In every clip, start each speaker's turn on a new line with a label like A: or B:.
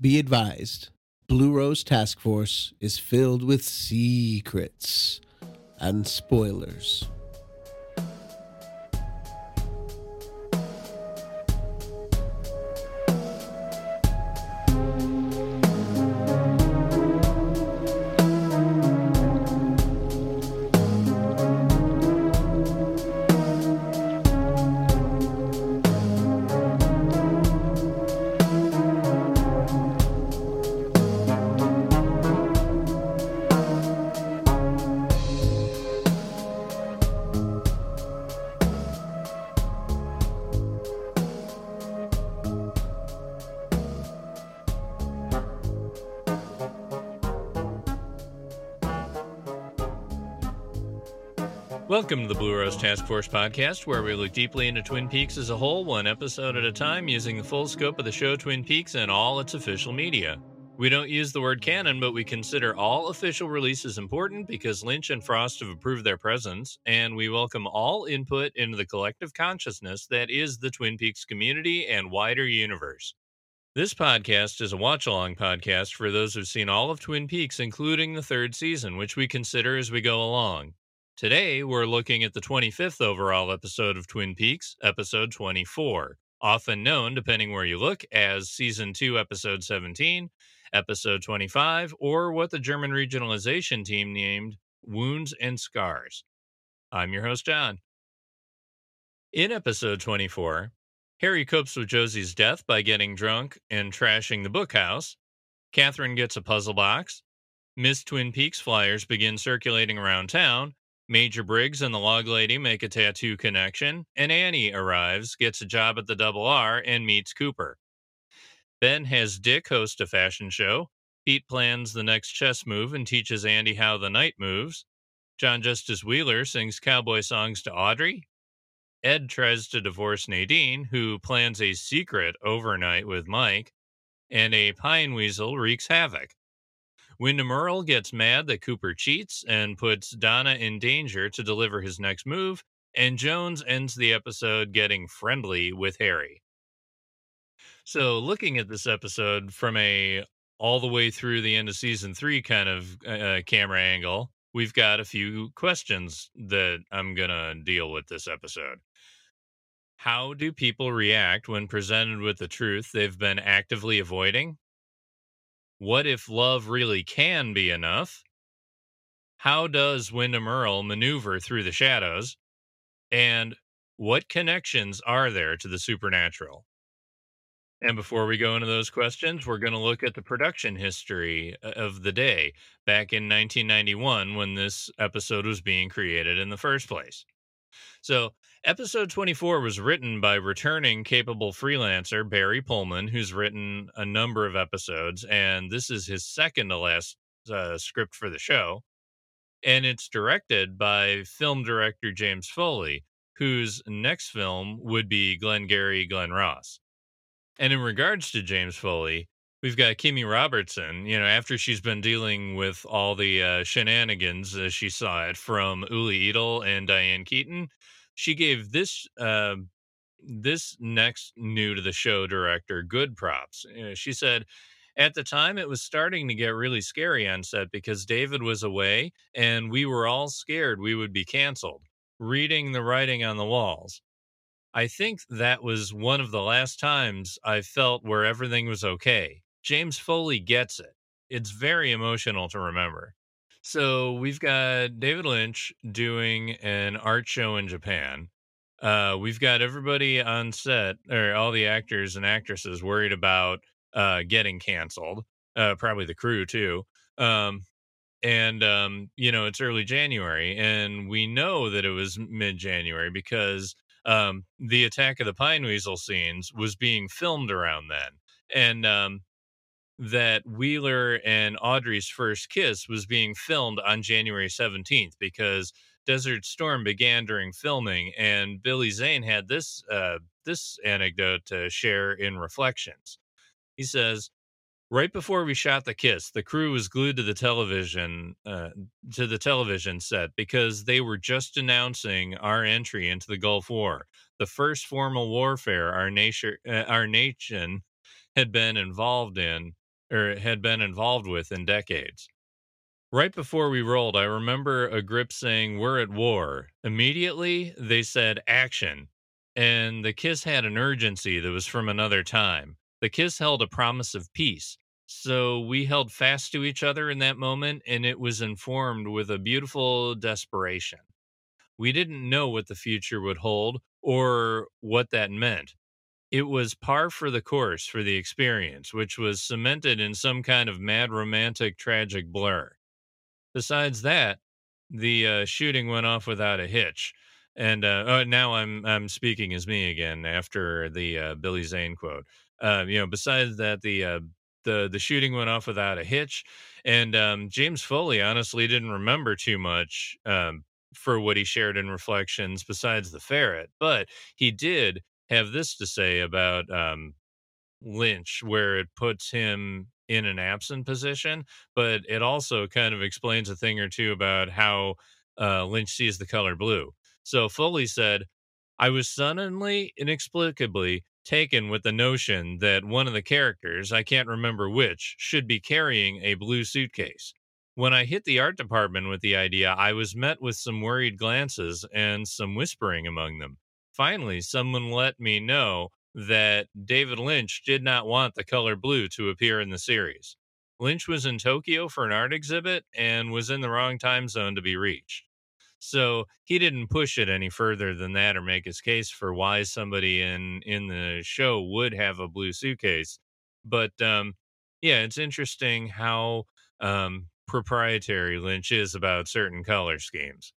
A: Be advised Blue Rose Task Force is filled with secrets and spoilers.
B: Force podcast, where we look deeply into Twin Peaks as a whole, one episode at a time, using the full scope of the show Twin Peaks and all its official media. We don't use the word canon, but we consider all official releases important because Lynch and Frost have approved their presence, and we welcome all input into the collective consciousness that is the Twin Peaks community and wider universe. This podcast is a watch along podcast for those who've seen all of Twin Peaks, including the third season, which we consider as we go along. Today, we're looking at the 25th overall episode of Twin Peaks, episode 24, often known, depending where you look, as season 2, episode 17, episode 25, or what the German regionalization team named Wounds and Scars. I'm your host, John. In episode 24, Harry copes with Josie's death by getting drunk and trashing the bookhouse. Catherine gets a puzzle box. Miss Twin Peaks flyers begin circulating around town, Major Briggs and the log lady make a tattoo connection, and Annie arrives, gets a job at the Double R, and meets Cooper. Ben has Dick host a fashion show. Pete plans the next chess move and teaches Andy how the knight moves. John Justice Wheeler sings cowboy songs to Audrey. Ed tries to divorce Nadine, who plans a secret overnight with Mike, and a pine weasel wreaks havoc. Earle gets mad that Cooper cheats and puts Donna in danger to deliver his next move, and Jones ends the episode getting friendly with Harry. So, looking at this episode from a all the way through the end of season three kind of uh, camera angle, we've got a few questions that I'm going to deal with this episode. How do people react when presented with the truth they've been actively avoiding? What if love really can be enough? How does Windom Earle maneuver through the shadows? And what connections are there to the supernatural? And before we go into those questions, we're going to look at the production history uh, of the day back in 1991 when this episode was being created in the first place. So, Episode 24 was written by returning capable freelancer Barry Pullman, who's written a number of episodes, and this is his second to last uh, script for the show. And it's directed by film director James Foley, whose next film would be Glengarry Glen Ross. And in regards to James Foley, we've got Kimmy Robertson, you know, after she's been dealing with all the uh, shenanigans as she saw it from Uli Edel and Diane Keaton she gave this uh, this next new to the show director good props. Uh, she said, at the time, it was starting to get really scary on set because David was away and we were all scared we would be canceled, reading the writing on the walls. I think that was one of the last times I felt where everything was okay. James Foley gets it. It's very emotional to remember. So we've got David Lynch doing an art show in Japan. Uh, we've got everybody on set, or all the actors and actresses, worried about uh, getting canceled. Uh, probably the crew too. Um, and um, you know it's early January, and we know that it was mid-January because um, the Attack of the Pine Weasel scenes was being filmed around then, and um, that Wheeler and Audrey's first kiss was being filmed on January 17th because Desert Storm began during filming, and Billy Zane had this uh, this anecdote to share in Reflections. He says, "Right before we shot the kiss, the crew was glued to the television uh, to the television set because they were just announcing our entry into the Gulf War, the first formal warfare our nation uh, our nation had been involved in." Or had been involved with in decades. Right before we rolled, I remember a grip saying, We're at war. Immediately, they said, Action. And the kiss had an urgency that was from another time. The kiss held a promise of peace. So we held fast to each other in that moment, and it was informed with a beautiful desperation. We didn't know what the future would hold or what that meant. It was par for the course for the experience, which was cemented in some kind of mad romantic tragic blur. Besides that, the uh, shooting went off without a hitch. And uh, oh, now I'm I'm speaking as me again after the uh, Billy Zane quote. Uh, you know, besides that, the uh, the the shooting went off without a hitch, and um, James Foley honestly didn't remember too much um, for what he shared in reflections besides the ferret, but he did have this to say about um, Lynch, where it puts him in an absent position, but it also kind of explains a thing or two about how uh, Lynch sees the color blue. So Foley said, I was suddenly, inexplicably taken with the notion that one of the characters, I can't remember which, should be carrying a blue suitcase. When I hit the art department with the idea, I was met with some worried glances and some whispering among them. Finally, someone let me know that David Lynch did not want the color blue to appear in the series. Lynch was in Tokyo for an art exhibit and was in the wrong time zone to be reached. So he didn't push it any further than that or make his case for why somebody in in the show would have a blue suitcase. But um, yeah, it's interesting how um, proprietary Lynch is about certain color schemes.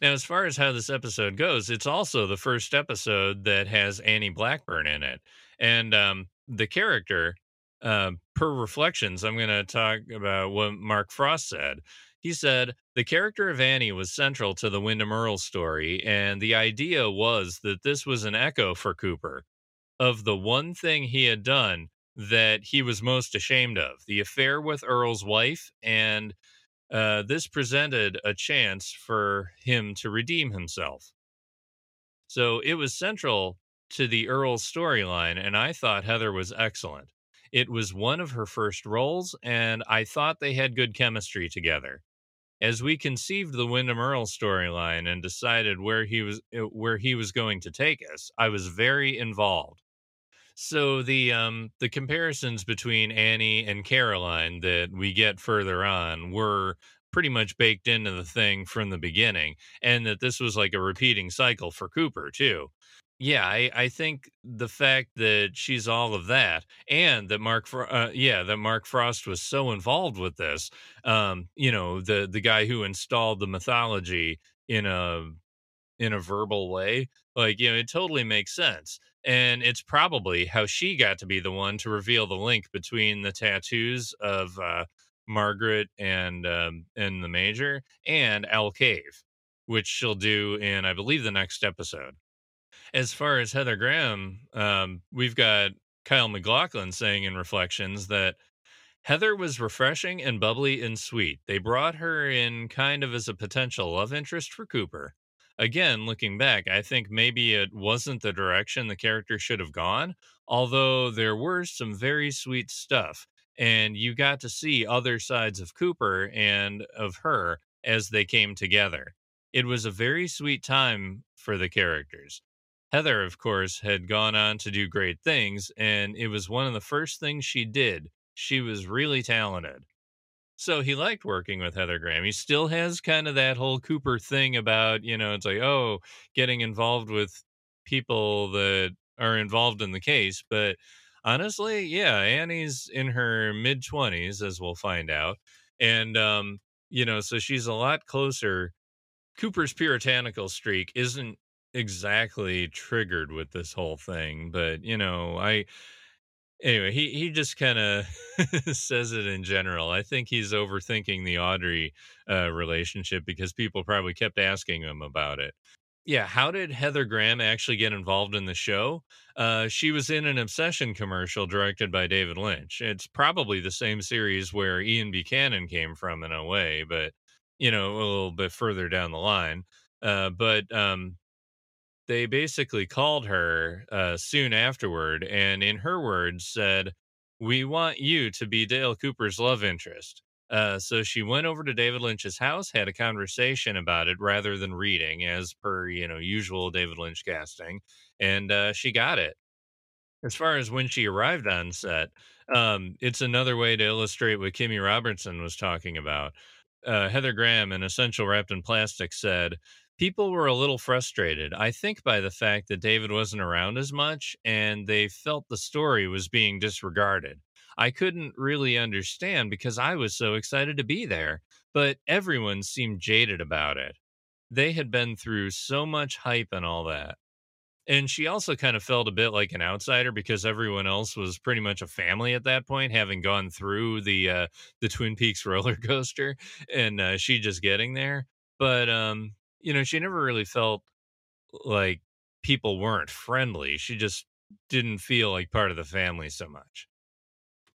B: Now, as far as how this episode goes, it's also the first episode that has Annie Blackburn in it. And um, the character, uh, per reflections, I'm going to talk about what Mark Frost said. He said, The character of Annie was central to the Windom Earle story, and the idea was that this was an echo for Cooper of the one thing he had done that he was most ashamed of the affair with Earle's wife and uh, this presented a chance for him to redeem himself. So it was central to the Earle storyline, and I thought Heather was excellent. It was one of her first roles, and I thought they had good chemistry together. As we conceived the Windom Earle storyline and decided where he was uh, where he was going to take us, I was very involved. So the um the comparisons between Annie and Caroline that we get further on were pretty much baked into the thing from the beginning, and that this was like a repeating cycle for Cooper too. Yeah, I, I think the fact that she's all of that, and that Mark, uh, yeah, that Mark Frost was so involved with this, um, you know, the the guy who installed the mythology in a in a verbal way, like you know, it totally makes sense and it's probably how she got to be the one to reveal the link between the tattoos of uh, Margaret and um, and the Major and Owl Cave, which she'll do in I believe the next episode. As far as Heather Graham, um, we've got Kyle MacLachlan saying in Reflections that Heather was refreshing and bubbly and sweet. They brought her in kind of as a potential love interest for Cooper again, looking back, I think maybe it wasn't the direction the character should have gone, although there were some very sweet stuff. And you got to see other sides of Cooper and of her as they came together. It was a very sweet time for the characters. Heather, of course, had gone on to do great things, and it was one of the first things she did. She was really talented. So he liked working with Heather Graham. He still has kind of that whole Cooper thing about, you know, it's like, oh, getting involved with people that are involved in the case. But honestly, yeah, Annie's in her mid 20s, as we'll find out. And, um, you know, so she's a lot closer. Cooper's puritanical streak isn't exactly triggered with this whole thing, but, you know, I Anyway, he he just kind of says it in general. I think he's overthinking the Audrey uh, relationship because people probably kept asking him about it. Yeah, how did Heather Graham actually get involved in the show? Uh, she was in an Obsession commercial directed by David Lynch. It's probably the same series where Ian Buchanan came from in a way, but you know, a little bit further down the line. Uh, but um, they basically called her uh, soon afterward, and in her words said, we want you to be Dale Cooper's love interest. Uh, so she went over to David Lynch's house, had a conversation about it rather than reading, as per you know usual David Lynch casting, and uh, she got it. As far as when she arrived on set, um, it's another way to illustrate what Kimmy Robertson was talking about. Uh, Heather Graham in Essential Wrapped in Plastic said, People were a little frustrated, I think, by the fact that David wasn't around as much and they felt the story was being disregarded. I couldn't really understand because I was so excited to be there, but everyone seemed jaded about it. They had been through so much hype and all that. And she also kind of felt a bit like an outsider because everyone else was pretty much a family at that point, having gone through the uh, the Twin Peaks roller coaster, and uh, she just getting there. But um, you know, she never really felt like people weren't friendly. She just didn't feel like part of the family so much.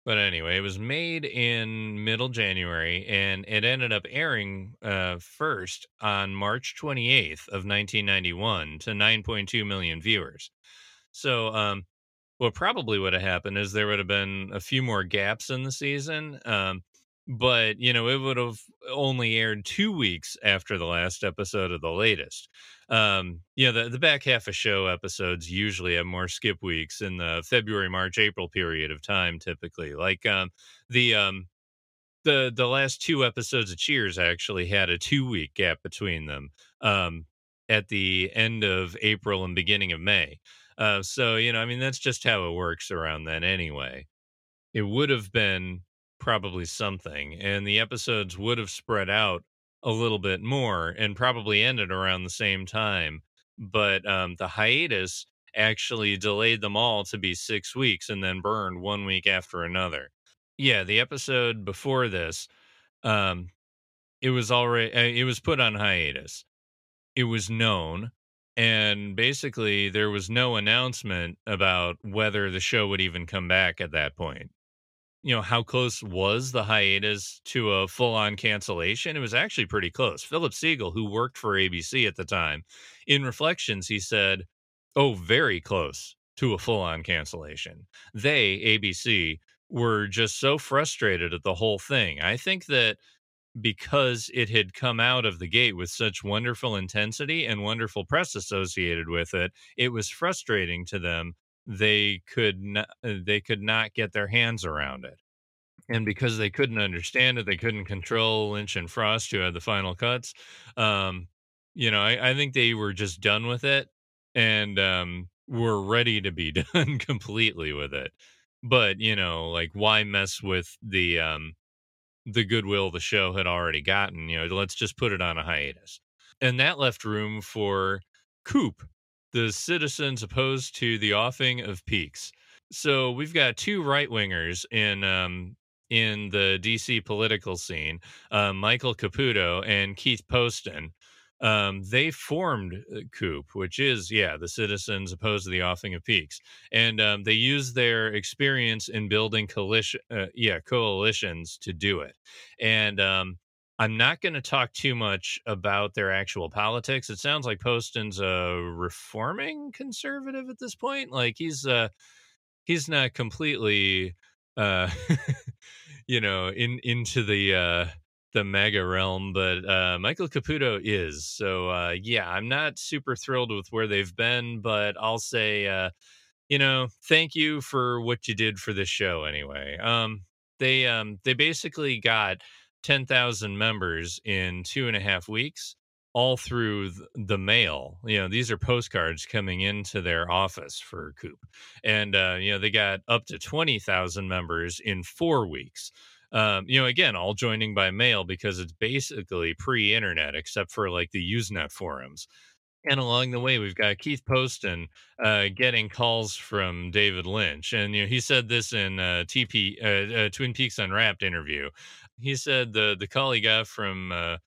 B: But anyway, it was made in middle January and it ended up airing uh, first on March 28th of 1991 to 9.2 million viewers. So, um, what probably would have happened is there would have been a few more gaps in the season. Um, but you know it would have only aired two weeks after the last episode of the latest. Um you know the, the back half of show episodes usually have more skip weeks in the february march april period of time typically. Like um the um the the last two episodes of cheers actually had a two week gap between them um at the end of april and beginning of may. Uh so you know i mean that's just how it works around then anyway. It would have been probably something. And the episodes would have spread out a little bit more and probably ended around the same time. But um, the hiatus actually delayed them all to be six weeks and then burned one week after another. Yeah, the episode before this, um, it was already uh, it was put on hiatus. It was known, and basically there was no announcement about whether the show would even come back at that point you know, how close was the hiatus to a full on cancellation? It was actually pretty close. Philip siegel who worked for ABC at the time, in reflections, he said, Oh, very close to a full on cancellation. They, ABC, were just so frustrated at the whole thing. I think that because it had come out of the gate with such wonderful intensity and wonderful press associated with it, it was frustrating to them they could not uh, they could not get their hands around it. And because they couldn't understand it they couldn't control lynch and frost who had the final cuts um, you know I, I, think they were just done with it and um, were ready to be done completely with it. But you know like why mess with the um, the goodwill the show had already gotten you know let's just put it on a hiatus. And that left room for coop the citizens opposed to the offing of peaks. So we've got two right wingers in um, in the DC political scene, uh, Michael Caputo and Keith Poston. Um, they formed uh, COOP, which is, yeah, the citizens opposed to the offing of peaks. And um, they use their experience in building coalition, uh, yeah, coalitions to do it. And um, I'm not going to talk too much about their actual politics. It sounds like Poston's a reforming conservative at this point. Like he's uh he's not completely uh you know in into the uh the MAGA realm, but uh Michael Caputo is. So uh yeah, I'm not super thrilled with where they've been, but I'll say uh you know, thank you for what you did for this show anyway. Um they um they basically got 10,000 members in two and a half weeks, all through the mail. You know, these are postcards coming into their office for Coop. And, uh, you know, they got up to 20,000 members in four weeks. Um, you know, again, all joining by mail because it's basically pre internet, except for like the Usenet forums. And along the way, we've got Keith Poston uh, getting calls from David Lynch, and you know he said this in uh, TP uh, Twin Peaks Unwrapped interview he said the the he got from uh,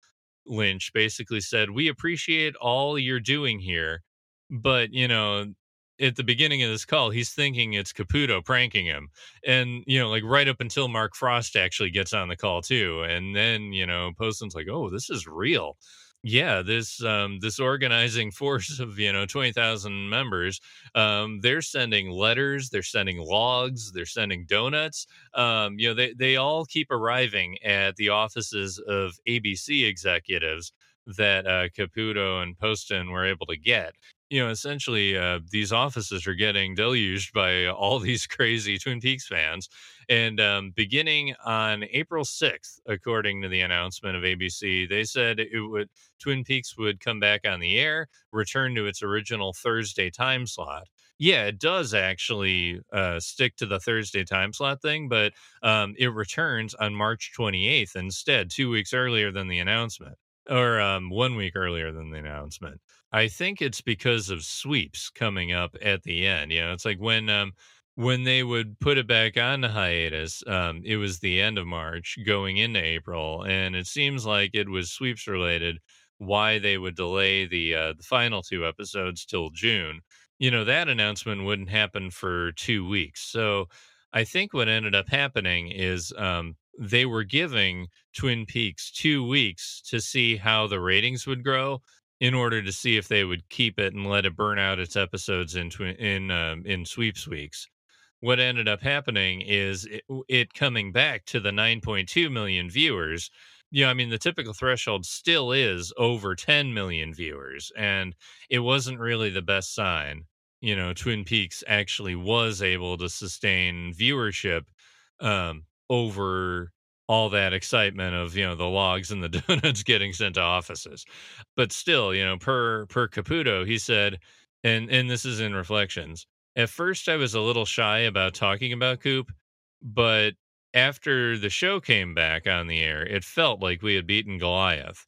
B: Lynch basically said, "We appreciate all you're doing here, but you know." At the beginning of this call, he's thinking it's Caputo pranking him. And, you know, like right up until Mark Frost actually gets on the call, too. And then, you know, Poston's like, oh, this is real. Yeah, this um, this organizing force of you know twenty thousand members, um, they're sending letters, they're sending logs, they're sending donuts. Um, you know, they they all keep arriving at the offices of ABC executives that uh, Caputo and Poston were able to get. You know, essentially, uh, these offices are getting deluged by all these crazy Twin Peaks fans. And um, beginning on April 6th, according to the announcement of ABC, they said it would Twin Peaks would come back on the air, return to its original Thursday time slot. Yeah, it does actually uh, stick to the Thursday time slot thing, but um, it returns on March 28th instead, two weeks earlier than the announcement or um, one week earlier than the announcement. I think it's because of sweeps coming up at the end. You know, it's like when um, when they would put it back on hiatus, um, it was the end of March going into April, and it seems like it was sweeps related. Why they would delay the uh, the final two episodes till June? You know, that announcement wouldn't happen for two weeks. So I think what ended up happening is um, they were giving Twin Peaks two weeks to see how the ratings would grow in order to see if they would keep it and let it burn out its episodes in twi- in um, in sweeps weeks. What ended up happening is it, it coming back to the 9.2 million viewers. Yeah, you know, I mean the typical threshold still is over 10 million viewers, and it wasn't really the best sign. You know, Twin Peaks actually was able to sustain viewership um, over all that excitement of you know the logs and the donuts getting sent to offices. But still you know per per caputo he said and and this is in reflections at first i was a little shy about talking about coop but after the show came back on the air it felt like we had beaten goliath.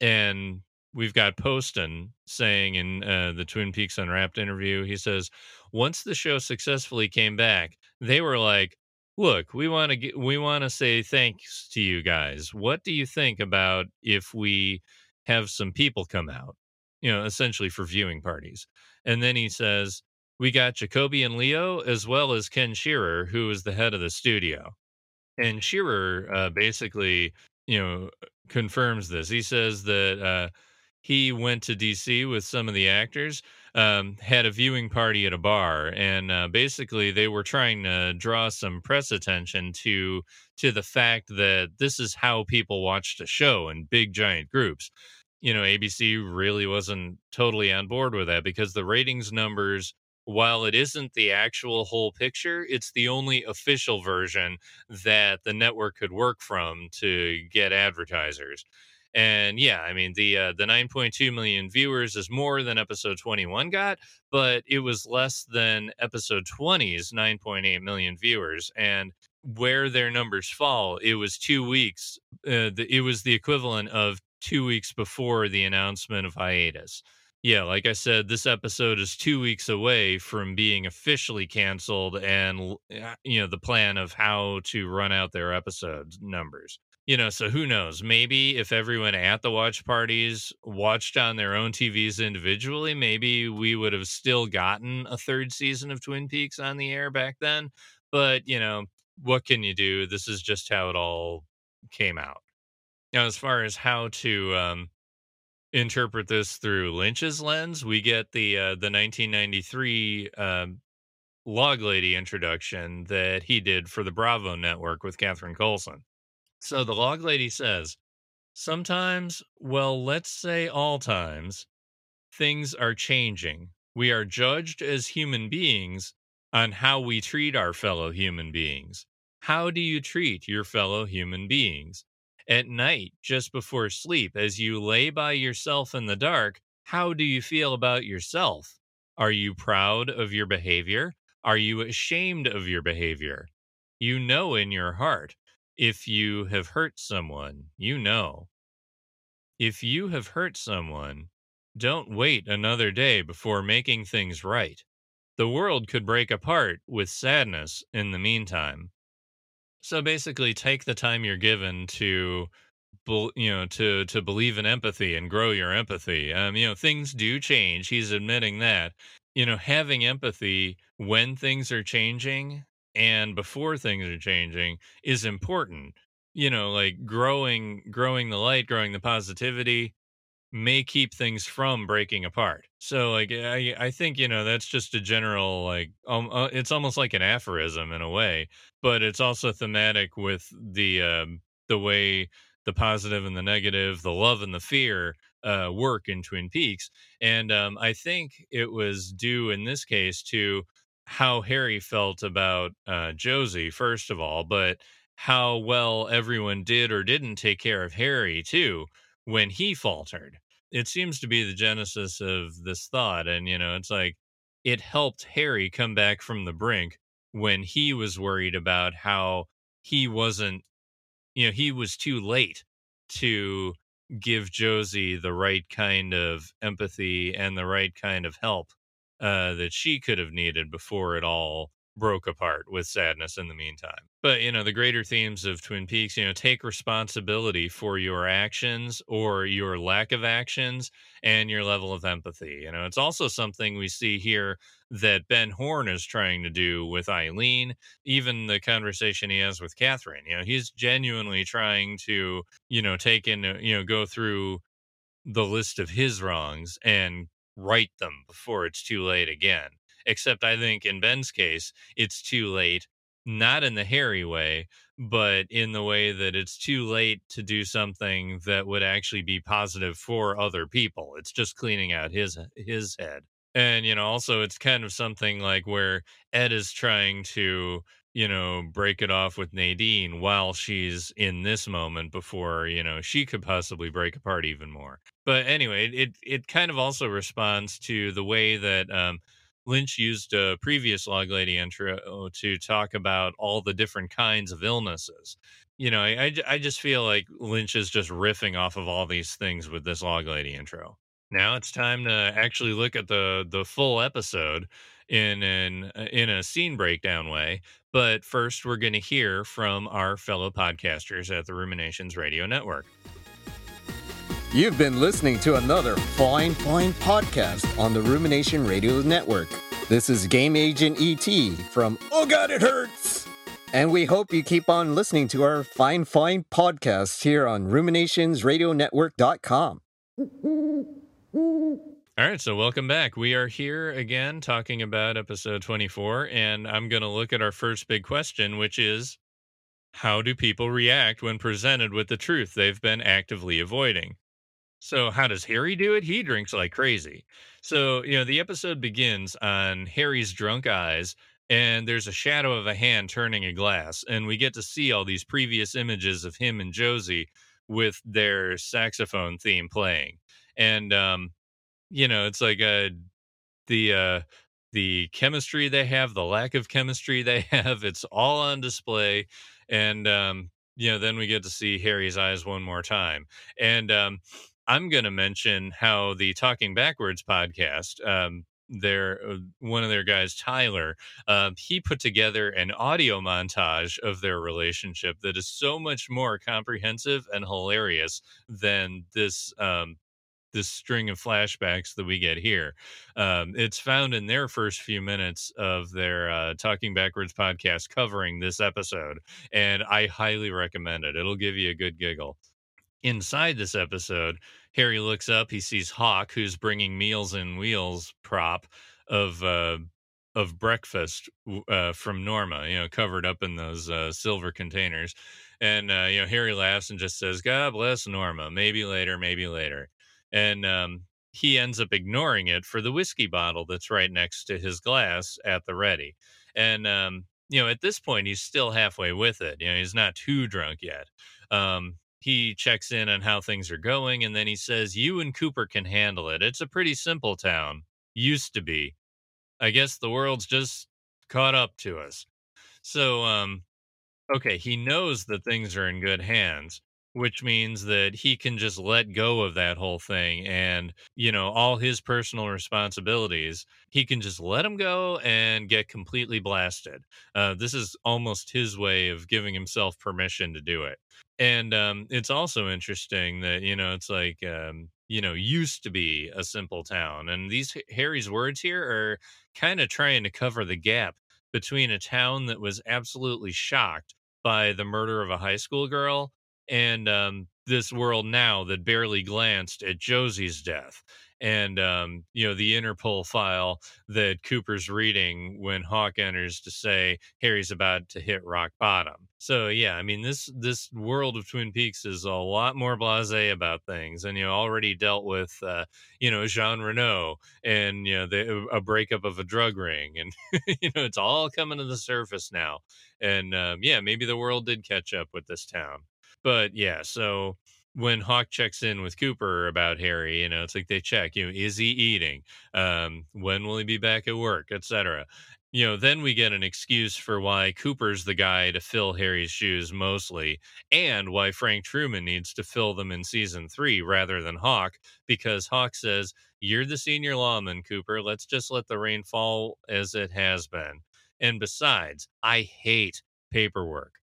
B: And we've got poston saying in uh, the twin peaks unwrapped interview he says once the show successfully came back they were like look we want to we want to say thanks to you guys. What do you think about if we have some people come out you know essentially for viewing parties? And then he says we got jacoby and leo as well as ken scherer who is the head of the studio. And scherer uh, basically you know confirms this. He says that uh, he went to dc with some of the actors um, had a viewing party at a bar, and uh, basically they were trying to draw some press attention to to the fact that this is how people watched a show in big giant groups. You know, ABC really wasn't totally on board with that because the ratings numbers while it isn't the actual whole picture, it's the only official version that the network could work from to get advertisers. And yeah, I mean the uh, the 9.2 million viewers is more than episode 21 got, but it was less than episode 20's 9.8 million viewers. And where their numbers fall, it was two weeks. Uh, the, it was the equivalent of two weeks before the announcement of hiatus. Yeah, like I said, this episode is two weeks away from being officially canceled, and uh, you know the plan of how to run out their episode numbers you know, so who knows? Maybe if everyone at the watch parties watched on their own TVs individually, maybe we would have still gotten a third season of Twin Peaks on the air back then. But, you know, what can you do? This is just how it all came out. Now, as far as how to um, interpret this through Lynch's lens, we get the uh, the 1993 um, Log Lady introduction that he did for the Bravo network with Catherine Coulson. So the log lady says, sometimes, well, let's say all times, things are changing. We are judged as human beings on how we treat our fellow human beings. How do you treat your fellow human beings? At night, just before sleep, as you lay by yourself in the dark, how do you feel about yourself? Are you proud of your behavior? Are you ashamed of your behavior? You know in your heart if you have hurt someone, you know. If you have hurt someone, don't wait another day before making things right. The world could break apart with sadness in the meantime. So basically, take the time you're given to, you know, to to believe in empathy and grow your empathy. Um, you know, things do change. He's admitting that. You know, having empathy when things are changing and before things are changing is important you know like growing growing the light growing the positivity may keep things from breaking apart. So like I I think you know that's just a general like um uh, it's almost like an aphorism in a way, but it's also thematic with the um the way the positive and the negative, the love and the fear uh work in Twin Peaks. And um I think it was due in this case to how Harry felt about uh Josie first of all, but how well everyone did or didn't take care of Harry too when he faltered it seems to be the genesis of this thought. And, you know, it's like it helped Harry come back from the brink when he was worried about how he wasn't, you know, he was too late to give Josie the right kind of empathy and the right kind of help uh, that she could have needed before it all broke apart with sadness in the meantime. But, you know, the greater themes of Twin Peaks, you know, take responsibility for your actions or your lack of actions and your level of empathy. You know, it's also something we see here that Ben Horne is trying to do with Eileen, even the conversation he has with Catherine. You know, he's genuinely trying to, you know, take in, you know, go through the list of his wrongs and right them before it's too late again Except I think in Ben's case, it's too late, not in the Harry way, but in the way that it's too late to do something that would actually be positive for other people. It's just cleaning out his his head. And you know, also it's kind of something like where Ed is trying to you know, break it off with Nadine while she's in this moment before, you know, she could possibly break apart even more. But anyway, it it kind of also responds to the way that um Lynch used a previous Log Lady intro to talk about all the different kinds of illnesses. You know, I, I just feel like Lynch is just riffing off of all these things with this Log Lady intro. Now it's time to actually look at the the full episode in an uh, in a scene breakdown way. But first, we're going to hear from our fellow podcasters at the Ruminations Radio Network.
C: You've been listening to another fine, fine podcast on the Rumination Radio Network. This is Game Agent ET from Oh God, it hurts! And we hope you keep on listening to our fine, fine podcasts here on ruminationsradionetwork.com.
B: All right, so welcome back. We are here again talking about episode 24, and I'm going to look at our first big question, which is how do people react when presented with the truth they've been actively avoiding? So how does Harry do it? He drinks like crazy. So, you know, the episode begins on Harry's drunk eyes and there's a shadow of a hand turning a glass and we get to see all these previous images of him and Josie with their saxophone theme playing. And um you know, it's like uh the uh the chemistry they have, the lack of chemistry they have, it's all on display and um you know, then we get to see Harry's eyes one more time. And um I'm going to mention how the Talking Backwards podcast, um, their uh, one of their guys, Tyler, uh, he put together an audio montage of their relationship that is so much more comprehensive and hilarious than this um, this string of flashbacks that we get here. Um, it's found in their first few minutes of their uh, Talking Backwards podcast covering this episode, and I highly recommend it. It'll give you a good giggle inside this episode, Harry looks up. He sees Hawk, who's bringing Meals and Wheels prop of uh, of breakfast uh, from Norma. You know, covered up in those uh, silver containers. And uh, you know, Harry laughs and just says, "God bless Norma. Maybe later. Maybe later." And um, he ends up ignoring it for the whiskey bottle that's right next to his glass at the ready. And um, you know, at this point, he's still halfway with it. You know, he's not too drunk yet. Um, he checks in on how things are going and then he says you and cooper can handle it. It's a pretty simple town. Used to be. I guess the world's just caught up to us. So um okay he knows that things are in good hands which means that he can just let go of that whole thing and you know all his personal responsibilities he can just let them go and get completely blasted. Uh, this is almost his way of giving himself permission to do it. And um, it's also interesting that you know it's like um, you know used to be a simple town and these harry's words here are kind of trying to cover the gap between a town that was absolutely shocked by the murder of a high school girl and um, this world now that barely glanced at Josie's death and um, you know the Interpol file that Cooper's reading when Hawk enters to say Harry's about to hit rock bottom. So yeah, I mean this this world of Twin Peaks is a lot more blasé about things, and you know already dealt with uh, you know Jean Renault and you know the, a breakup of a drug ring, and you know it's all coming to the surface now, and um, yeah, maybe the world did catch up with this town, but yeah, so when Hawk checks in with Cooper about Harry, you know, it's like they check, you know, is he eating? Um, when will he be back at work, etc. You know, then we get an excuse for why Cooper's the guy to fill Harry's shoes mostly, and why Frank Truman needs to fill them in season three rather than Hawk, because Hawk says, You're the senior lawman, Cooper. Let's just let the rain fall as it has been. And besides, I hate paperwork.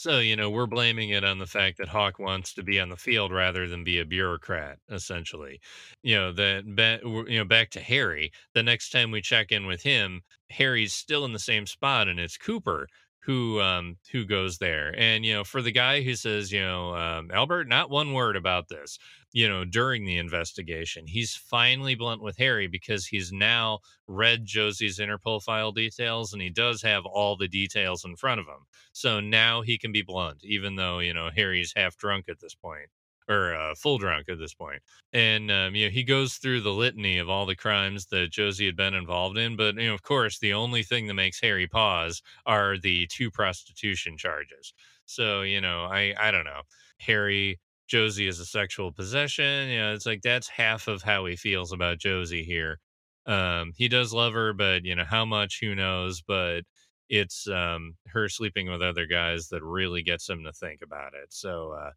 B: So, you know, we're blaming it on the fact that Hawk wants to be on the field rather than be a bureaucrat, essentially. You know, that, you know, back to Harry, the next time we check in with him, Harry's still in the same spot and it's Cooper who um who goes there. And you know for the guy who says you know um, albert not one word about this you know during the investigation he's finally blunt with harry because he's now read josie's interpol file details and he does have all the details in front of him. So now he can be blunt even though you know harry's half drunk at this point or uh, full drunk at this point. And um, you know, he goes through the litany of all the crimes that Josie had been involved in. But you know, of course, the only thing that makes Harry pause are the two prostitution charges. So you know, I I don't know. Harry Josie is a sexual possession. You know, it's like that's half of how he feels about Josie here. Um, he does love her, but you know how much, who knows? But it's um, her sleeping with other guys that really gets him to think about it. So uh,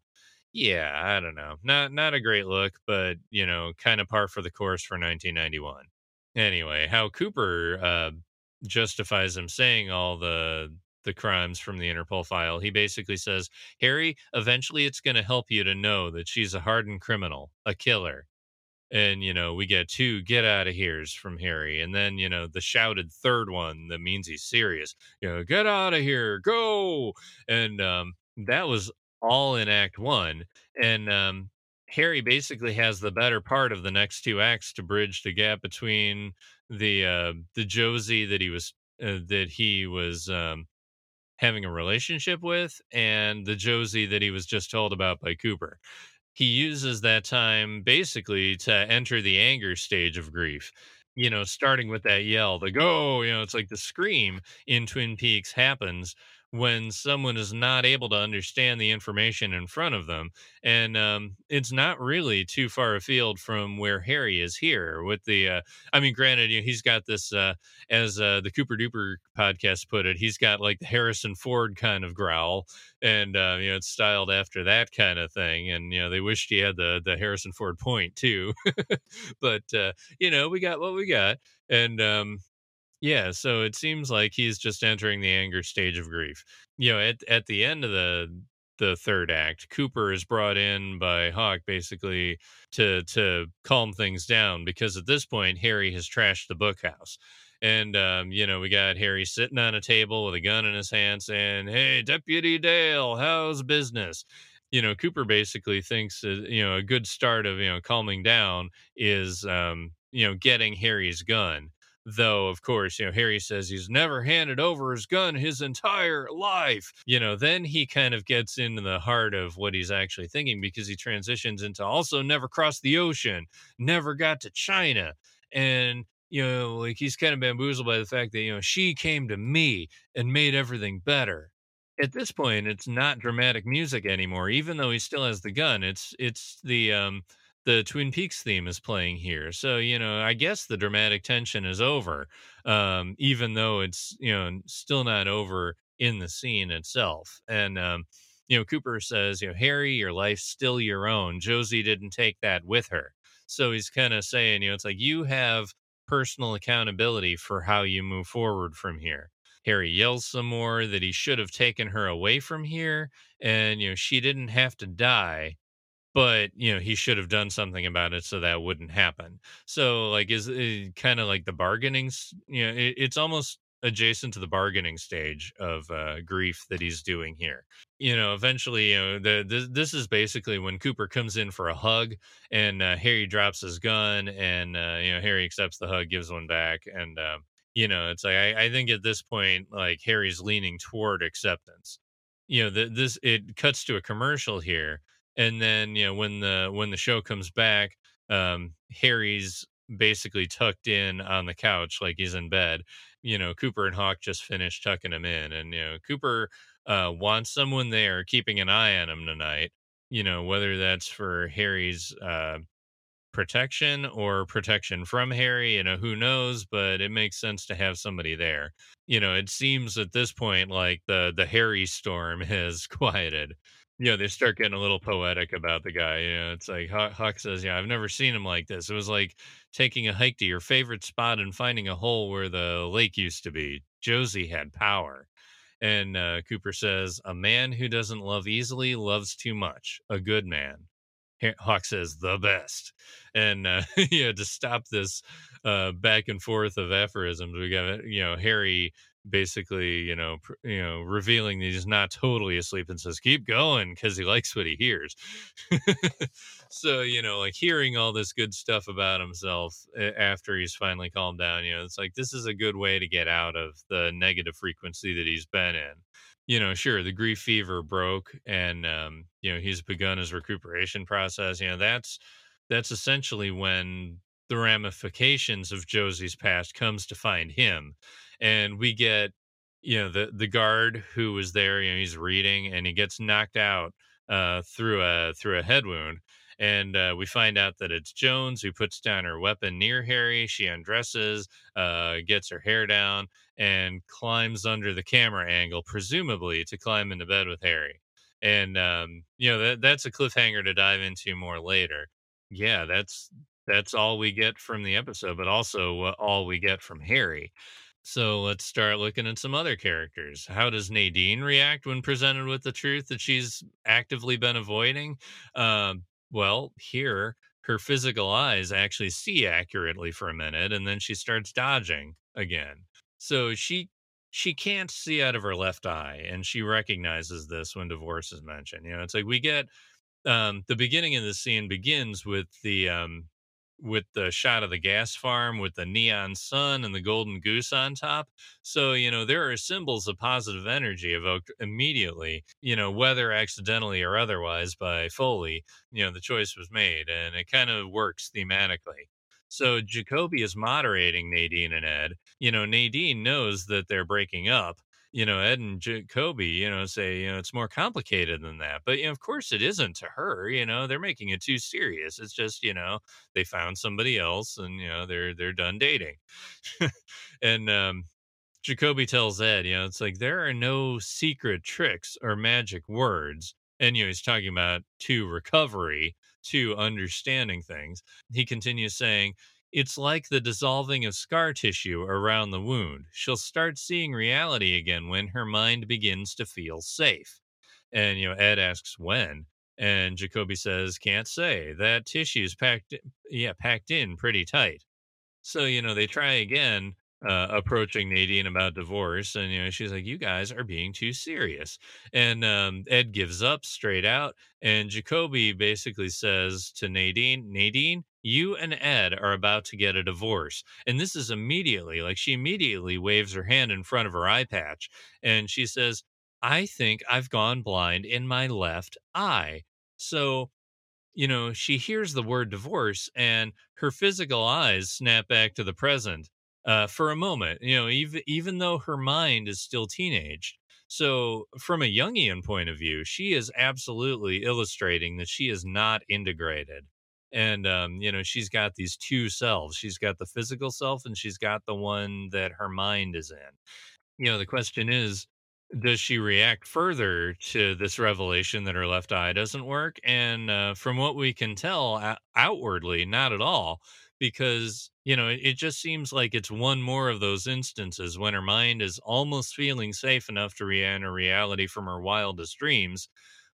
B: yeah, I don't know. Not not a great look, but you know, kind of par for the course for 1991. Anyway, how Cooper uh, justifies him saying all the the crimes from the Interpol file. He basically says, "Harry, eventually it's going to help you to know that she's a hardened criminal, a killer." And you know, we get two get out of here's from Harry, and then you know the shouted third one that means he's serious. You know, get out of here, go! And um, that was all in Act One, and um, Harry basically has the better part of the next two acts to bridge the gap between the uh, the Josie that he was uh, that he was um, having a relationship with and the Josie that he was just told about by Cooper. He uses that time basically to enter the anger stage of grief. You know, starting with that yell, the go, you know, it's like the scream in Twin Peaks happens when someone is not able to understand the information in front of them. And um, it's not really too far afield from where Harry is here with the, uh, I mean, granted, you know, he's got this, uh, as uh, the Cooper Duper podcast put it, he's got like the Harrison Ford kind of growl. And, uh, you know, it's styled after that kind of thing. And, you know, they wished he had the, the Harrison Ford point too. but, uh, you know, we got what we got. And, um, yeah, so it seems like he's just entering the anger stage of grief. You know, at at the end of the the third act, Cooper is brought in by Hawk basically to to calm things down because at this point Harry has trashed the bookhouse. And um, you know, we got Harry sitting on a table with a gun in his hand saying, "Hey, Deputy Dale, how's business?" You know, Cooper basically thinks uh, you know a good start of you know calming down is um, you know getting Harry's gun though of course you know harry says he's never handed over his gun his entire life you know then he kind of gets into the heart of what he's actually thinking because he transitions into also never crossed the ocean never got to china and you know like he's kind of bamboozled by the fact that you know she came to me and made everything better. At this point it's not dramatic music anymore even though he still has the gun it's it's the um the Twin Peaks theme is playing here. So, you know, I guess the dramatic tension is over, um, even though it's, you know, still not over in the scene itself. And, um, you know, Cooper says, you know, Harry, your life's still your own. Josie didn't take that with her. So he's kind of saying, you know, it's like you have personal accountability for how you move forward from here. Harry yells some more that he should have taken her away from here and, you know, she didn't have to die but you know he should have done something about it so that wouldn't happen so like is it eh, kind of like the bargaining you know it, it's almost adjacent to the bargaining stage of uh, grief that he's doing here. You know, eventually, you know, the, this, this is basically when Cooper comes in for a hug, and uh, Harry drops his gun, and uh, you know, Harry accepts the hug, gives one back, and uh, you know, it's like I, I think at this point, like Harry's leaning toward acceptance. You know, the, this it cuts to a commercial here, and then you know when the when the show comes back, um, Harry's basically tucked in on the couch like he's in bed. You know cooper and hawk just finished tucking him in and you know cooper uh, wants someone there keeping an eye on him tonight you know whether that's for harry's uh, protection or protection from harry you know who knows but it makes sense to have somebody there. You know it seems at this point like the the harry storm has quieted you know, they start getting a little poetic about the guy. You know, it's like Hawk says, "Yeah, I've never seen him like this." It was like taking a hike to your favorite spot and finding a hole where the lake used to be. Josie had power. And uh, Cooper says, "A man who doesn't love easily loves too much. A good man." Hawk says, "The best." And uh, you know, to stop this uh, back and forth of aphorisms, we got you know Harry basically, you know, pr- you know, revealing that he's not totally asleep and says, "Keep going," because he likes what he hears. so, you know, like hearing all this good stuff about himself after he's finally calmed down, you know, it's like this is a good way to get out of the negative frequency that he's been in. You know, sure, the grief fever broke, and um, you know, he's begun his recuperation process. You know, that's that's essentially when the ramifications of Josie's past comes to find him and we get you know the the guard who was there you know he's reading and he gets knocked out uh, through a through a head wound and uh, we find out that it's Jones who puts down her weapon near Harry. She undresses, uh, gets her hair down, and climbs under the camera angle, presumably to climb into bed with Harry. And um, you know that that's a cliffhanger to dive into more later. Yeah, that's that's all we get from the episode, but also uh, all we get from Harry. So let's start looking at some other characters. How does Nadine react when presented with the truth that she's actively been avoiding? Uh, well, here, her physical eyes actually see accurately for a minute, and then she starts dodging again. So she she can't see out of her left eye, and she recognizes this when divorce is mentioned. You know, it's like we get um, the beginning of the scene begins with the um, with the shot of the gas farm with the neon sun and the golden goose on top. So, you know, there are symbols of positive energy evoked immediately, you know, whether accidentally or otherwise by Foley, you know, the choice was made and it kind of works thematically. So Jacoby is moderating Nadine and Ed. You know, Nadine knows that they're breaking up, you know, Ed and Jacoby, you know, say, you know, it's more complicated than that. But, you know, of course it isn't to her, you know, they're making it too serious. It's just, you know, they found somebody else and, you know, they're, they're done dating. and, um, Jacoby tells Ed, you know, it's like there are no secret tricks or magic words. And, you know, he's talking about to recovery, to understanding things. He continues saying, it's like the dissolving of scar tissue around the wound. She'll start seeing reality again when her mind begins to feel safe. And, you know, Ed asks when. And Jacoby says, can't say. That tissue's packed, yeah, packed in pretty tight. So, you know, they try again, uh, approaching Nadine about divorce, and you know she's like, "You guys are being too serious." And um, Ed gives up straight out, and Jacoby basically says to Nadine, "Nadine, you and Ed are about to get a divorce," and this is immediately like she immediately waves her hand in front of her eye patch, and she says, "I think I've gone blind in my left eye." So you know, she hears the word divorce and her physical eyes snap back to the present uh, for a moment, you know, even even though her mind is still teenage. So, from a Jungian point of view, she is absolutely illustrating that she is not integrated. And, um, you know, she's got these two selves. She's got the physical self and she's got the one that her mind is in. You know, the question is, does she react further to this revelation that her left eye doesn't work? And uh, from what we can tell outwardly, not at all because you know it just seems like it's one more of those instances when her mind is almost feeling safe enough to re-enter reality from her wildest dreams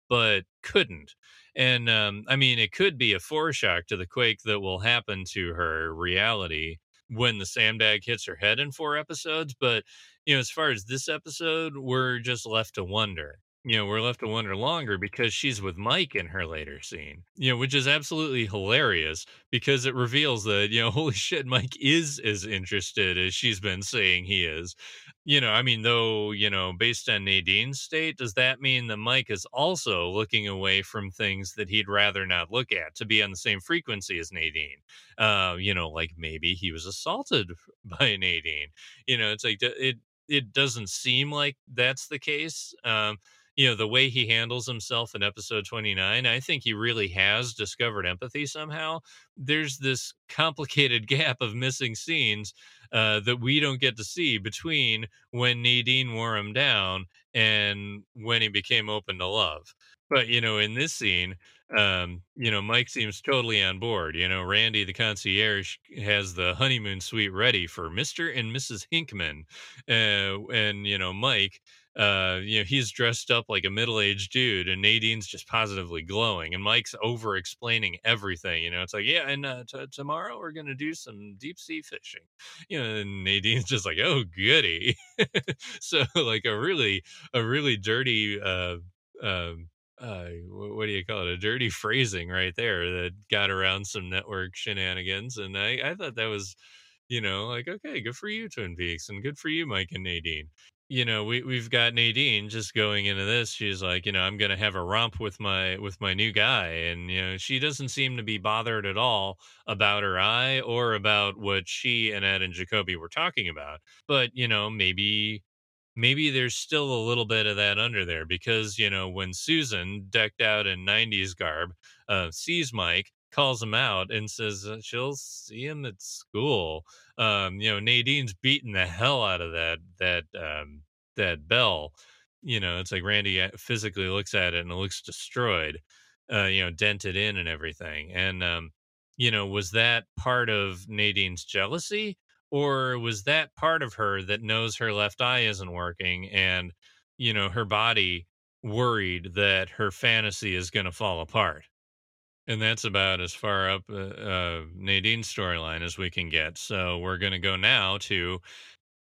B: but couldn't and um, i mean it could be a foreshock to the quake that will happen to her reality when the sandbag hits her head in four episodes but you know, as far as this episode, we're just left to wonder. You know, we're left to wonder longer because she's with Mike in her later scene, you know, which is absolutely hilarious because it reveals that, you know, holy shit, Mike is as interested as she's been saying he is. You know, I mean, though, you know, based on Nadine's state, does that mean that Mike is also looking away from things that he'd rather not look at to be on the same frequency as Nadine? Uh, you know, like maybe he was assaulted by Nadine. You know, it's like it it doesn't seem like that's the case. Um, you know, the way he handles himself in episode 29, I think he really has discovered empathy somehow. There's this complicated gap of missing scenes uh, that we don't get to see between when Nadine wore him down and when he became open to love. But, you know, in this scene, um, you know, Mike seems totally on board. You know, Randy, the concierge, has the honeymoon suite ready for Mr. and Mrs. Hinkman. Uh, and, you know, Mike, uh, you know, he's dressed up like a middle aged dude, and Nadine's just positively glowing. And Mike's over explaining everything. You know, it's like, yeah, and uh, t- tomorrow we're to do some deep sea fishing. You know, and Nadine's just like, oh, goody. so, like, a really, a really dirty, uh, um, uh, what do you call it? A dirty phrasing right there that got around some network shenanigans. And I, I thought that was, you know, like, okay, good for you, Twin Peaks, and good for you, Mike and Nadine. You know, we we've got Nadine just going into this. She's like, you know, I'm gonna have a romp with my with my new guy, and you know, she doesn't seem to be bothered at all about her eye or about what she and Ed and Jacoby were talking about. But you know, maybe maybe there's still a little bit of that under there because you know when Susan decked out in 90s garb uh, sees Mike calls him out and says uh, she'll see him at school. Um, you know Nadine's beating the hell out of that that um, that bell. You know it's like Randy uh, physically looks at it and it looks destroyed uh, you know dented in and everything. And um, you know was that part of Nadine's jealousy? Or was that part of her that knows her left eye isn't working and you know her body worried that her fantasy is going to fall apart and that's about as far up uh, uh, nadine's storyline as we can get. So we're going to go now to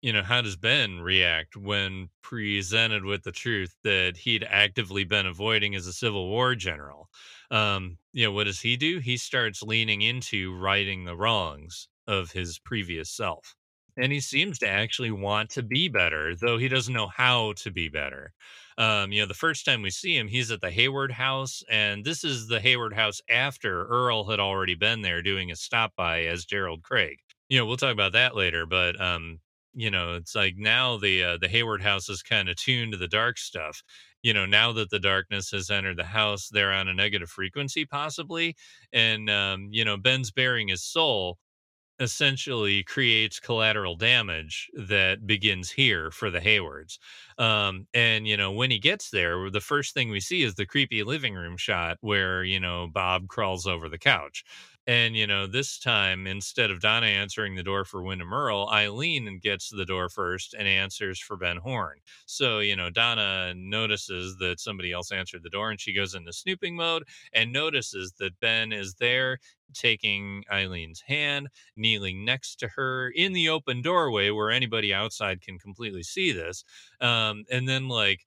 B: you know how does ben react when presented with the truth that he'd actively been avoiding as a civil war general? Um you know what does he do? He starts leaning into righting the wrongs of his previous self. And he seems to actually want to be better, though he doesn't know how to be better. Um, you know, the first time we see him, he's at the Hayward house, and this is the Hayward house after Earle had already been there doing a stop by as Gerald Craig. You know, we'll talk about that later, but um, you know, it's like now the uh, the Hayward house is kind of tuned to the dark stuff. You know, now that the darkness has entered the house, they're on a negative frequency, possibly, and um, you know, Ben's bearing his soul essentially creates collateral damage that begins here for the Haywards. Um, and, you know, when he gets there, the first thing we see is the creepy living room shot where, you know, Bob crawls over the couch. And, you know, this time, instead of Donna answering the door for Windom Earle, Eileen gets to the door first and answers for Ben Horne. So, you know, Donna notices that somebody else answered the door and she goes into snooping mode and notices that Ben is there taking Eileen's hand, kneeling next to her in the open doorway where anybody outside can completely see this. Um, and then, like,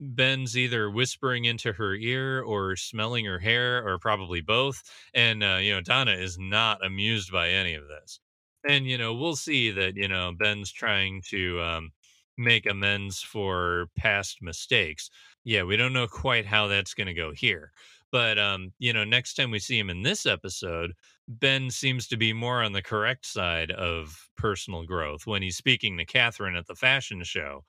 B: Ben's either whispering into her ear or smelling her hair or probably both. And, uh, you know, Donna is not amused by any of this. And, you know, we'll see that, you know, Ben's trying to um, make amends for past mistakes. Yeah, we don't know quite how that's going to go here. But, um, you know, next time we see him in this episode, Ben seems to be more on the correct side of personal growth when he's speaking to Catherine at the fashion show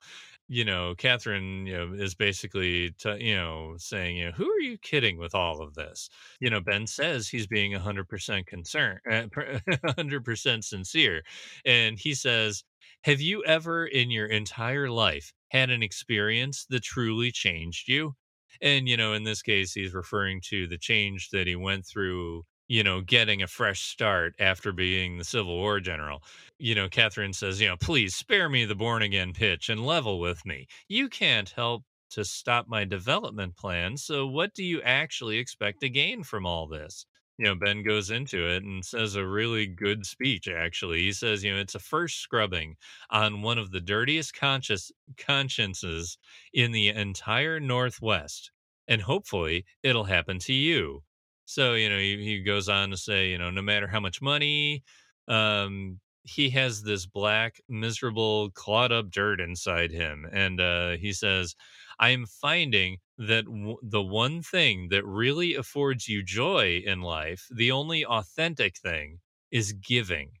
B: you know, Catherine, you know, is basically, t- you know, saying, you know, who are you kidding with all of this? You know, Ben says he's being 100% concerned, 100% sincere. And he says, have you ever in your entire life had an experience that truly changed you? And, you know, in this case, he's referring to the change that he went through you know, getting a fresh start after being the Civil War general. You know, Catherine says, you know, please spare me the born again pitch and level with me. You can't help to stop my development plan. So, what do you actually expect to gain from all this? you know, Ben goes into it and says a really good speech, actually. He says, you know, it's a first scrubbing on one of the dirtiest conscious consciences in the entire Northwest. And hopefully it'll happen to you. So, you know, he, he goes on to say, you know, no matter how much money, um, he has this black, miserable, clawed up dirt inside him. And uh, he says, I'm finding that w- the one thing that really affords you joy in life, the only authentic thing, is giving.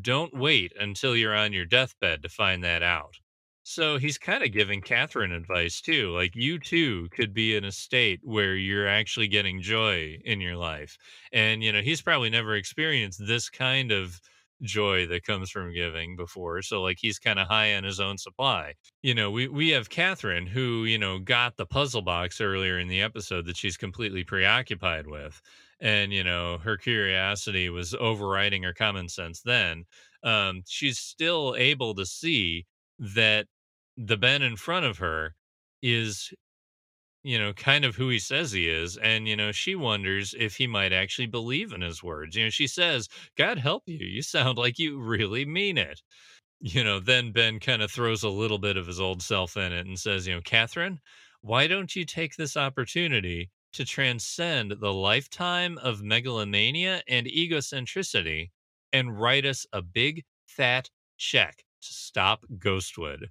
B: Don't wait until you're on your deathbed to find that out. So he's kind of giving Catherine advice too. Like you too could be in a state where you're actually getting joy in your life. And, you know, he's probably never experienced this kind of joy that comes from giving before. So like he's kind of high on his own supply. You know, we we have Catherine who, you know, got the puzzle box earlier in the episode that she's completely preoccupied with. And, you know, her curiosity was overriding her common sense then. Um, she's still able to see that the Ben in front of her is you know, kind of who he says he is. And, you know, she wonders if he might actually believe in his words. You know, she says, God help you. You sound like you really mean it. You know, then Ben kind of throws a little bit of his old self in it and says, you know, Catherine, why don't you take this opportunity to transcend the lifetime of megalomania and egocentricity and write us a big fat check to stop Ghostwood?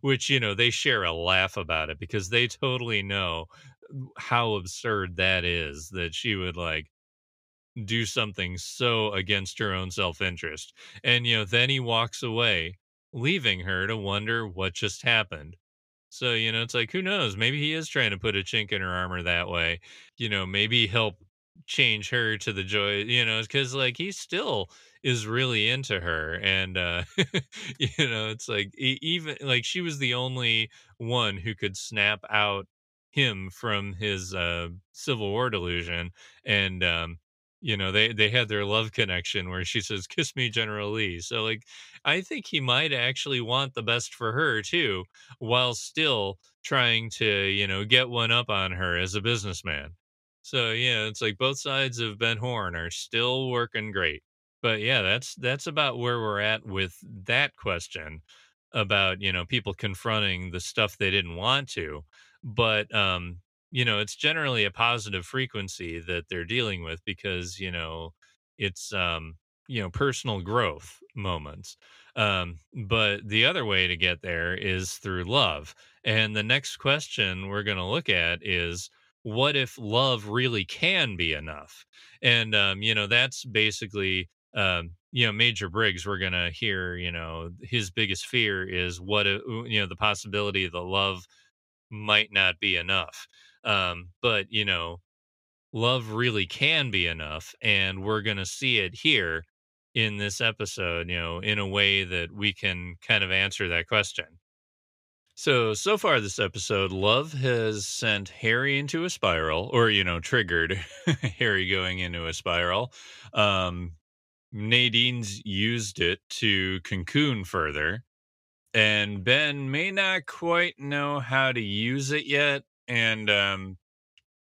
B: Which you know they share a laugh about it because they totally know how absurd that is that she would like do something so against her own self-interest. And you know then he walks away leaving her to wonder what just happened. So you know it's like who knows? Maybe he is trying to put a chink in her armor that way. You know maybe help change her to the joy you know because like he's still is really into her and uh you know it's like even like she was the only one who could snap out him from his uh civil war delusion and um you know they they had their love connection where she says kiss me general lee. So like i think he might actually want the best for her too while still trying to you know get one up on her as a businessman. So yeah it's like both sides of ben horne are still working great but yeah, that's that's about where we're at with that question about, you know, people confronting the stuff they didn't want to. But um, you know, it's generally a positive frequency that they're dealing with because, you know, it's um, you know, personal growth moments. Um, but the other way to get there is through love. And the next question we're going to look at is what if love really can be enough? And um, you know, that's basically um, you know, Major Briggs, we're going to hear, you know, his biggest fear is what, you know, the possibility that love might not be enough. Um, but, you know, love really can be enough. And we're going to see it here in this episode, you know, in a way that we can kind of answer that question. So, so far this episode, Love has sent Harry into a spiral, or, you know, triggered Harry going into a spiral. Um, Nadine's used it to cocoon further, and Ben may not quite know how to use it yet, and um,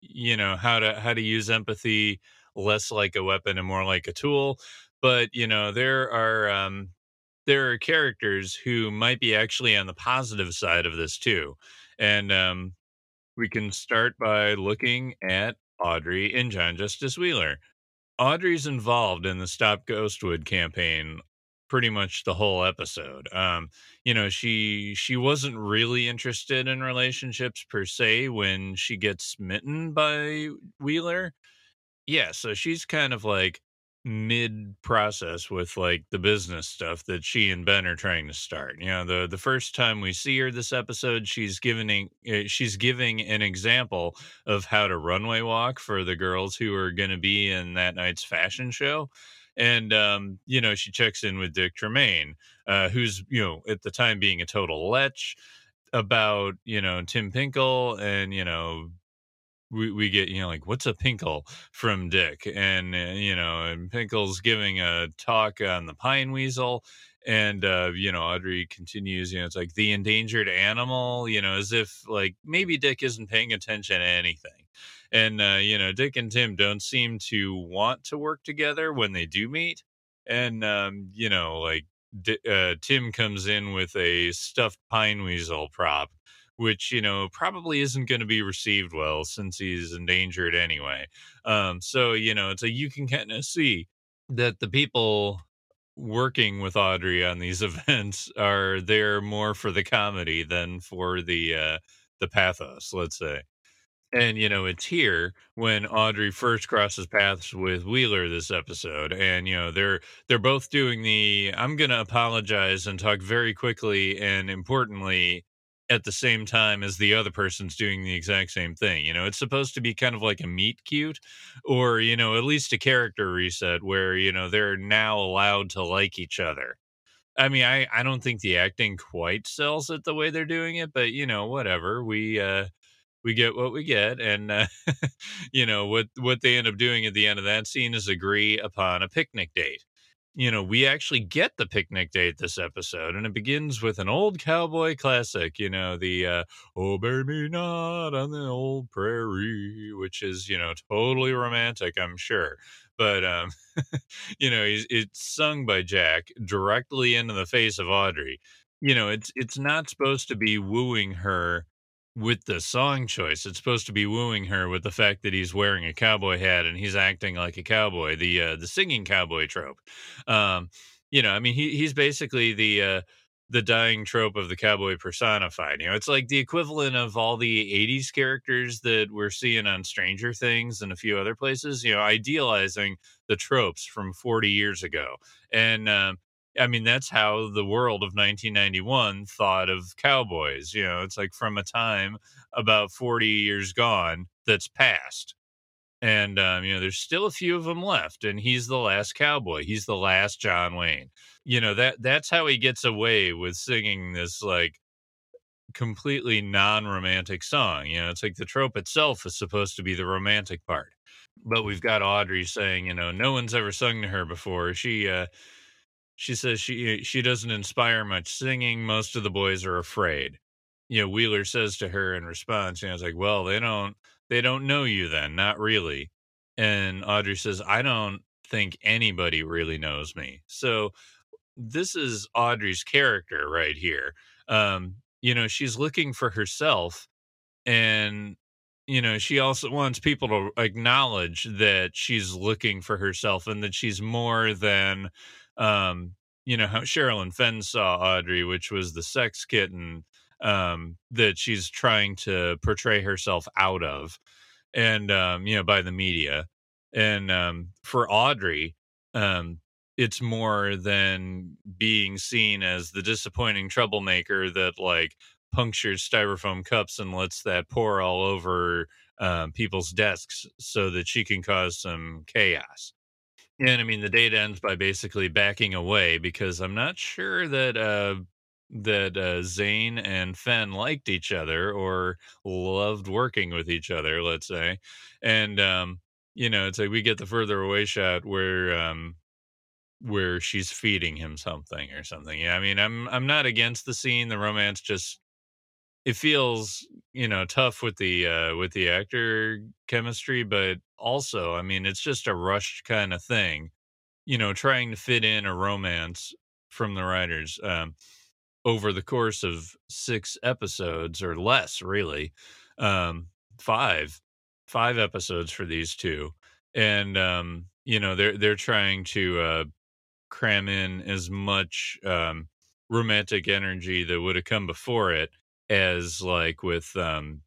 B: you know how to how to use empathy less like a weapon and more like a tool. But you know there are um, there are characters who might be actually on the positive side of this too, and um, we can start by looking at Audrey and John Justice Wheeler. Audrey's involved in the Stop Ghostwood campaign pretty much the whole episode. Um, you know, she she wasn't really interested in relationships per se when she gets smitten by Wheeler. Yeah, so she's kind of like mid process with like the business stuff that she and Ben are trying to start. You know, the the first time we see her this episode, she's giving uh, she's giving an example of how to runway walk for the girls who are going to be in that night's fashion show. And um, you know, she checks in with Dick Tremaine, uh, who's you know at the time being a total lech about you know Tim Pinkle and you know we, we get you know like what's a pinkle from dick? And uh, you know and pinkle's giving a talk on the pine weasel and uh you know audrey continues you know it's like the endangered animal you know as if like maybe dick isn't paying attention to anything. And uh, you know Dick and Tim don't seem to want to work together when they do meet, and um, you know like D- uh, Tim comes in with a stuffed pine weasel prop, which you know probably isn't going to be received well since he's endangered anyway. Um, so you know it's a you can kind of see that the people working with Audrey on these events are there more for the comedy than for the uh, the pathos, let's say. And you know, it's here when Audrey first crosses paths with Wheeler this episode, and you know they're they're both doing the I'm gonna apologize and talk very quickly and importantly at the same time as the other person's doing the exact same thing. You know, it's supposed to be kind of like a meet cute or, you know, at least a character reset where, you know, they're now allowed to like each other. I mean, I, I don't think the acting quite sells it the way they're doing it, but you know, whatever. We uh we get what we get and uh, you know what what they end up doing at the end of that scene is agree upon a picnic date you know, we actually get the picnic date this episode, and it begins with an old cowboy classic, you know, the uh, Oh, bury me not on the old prairie, which is, you know, totally romantic, I'm sure. But, um, you know, it's sung by Jack directly into the face of Audrey. You know, it's it's not supposed to be wooing her with the song choice. It's supposed to be wooing her with the fact that he's wearing a cowboy hat and he's acting like a cowboy, the uh, the singing cowboy trope. Um, you know, I mean, he he's basically the uh, the dying trope of the cowboy personified. You know, it's like the equivalent of all the '80s characters that we're seeing on Stranger Things and a few other places. You know, idealizing the tropes from 40 years ago, and um, I mean, that's how the world of 1991 thought of cowboys. You know, it's like from a time about 40 years gone that's past. And, um, you know, there's still a few of them left, and he's the last cowboy. He's the last John Wayne. You know, that that's how he gets away with singing this, like, completely non romantic song. You know, it's like the trope itself is supposed to be the romantic part. But we've got Audrey saying, you know, no one's ever sung to her before. She, uh, she says she she doesn't inspire much singing. Most of the boys are afraid. You know, Wheeler says to her in response, you know, it's like, well, they don't they don't know you then, not really. And Audrey says, I don't think anybody really knows me. So this is Audrey's character right here. Um, you know, she's looking for herself and you know, she also wants people to acknowledge that she's looking for herself and that she's more than um, you know, how Sherilyn Fenn saw Audrey, which was the sex kitten um, that she's trying to portray herself out of, and um, you know, by the media. And um, for Audrey, um, it's more than being seen as the disappointing troublemaker that like punctures styrofoam cups and lets that pour all over um, people's desks so that she can cause some chaos. And I mean, the date ends by basically backing away because I'm not sure that uh, that uh, Zane and Fenn liked each other or loved working with each other. Let's say, and um, you know, it's like we get the further away shot where um, where she's feeding him something or something. Yeah, I mean, I'm I'm not against the scene. The romance just it feels you know tough with the uh with the actor chemistry but also i mean it's just a rushed kind of thing you know trying to fit in a romance from the writers um over the course of six episodes or less really um five five episodes for these two and um you know they're they're trying to uh cram in as much um romantic energy that would have come before it as like with um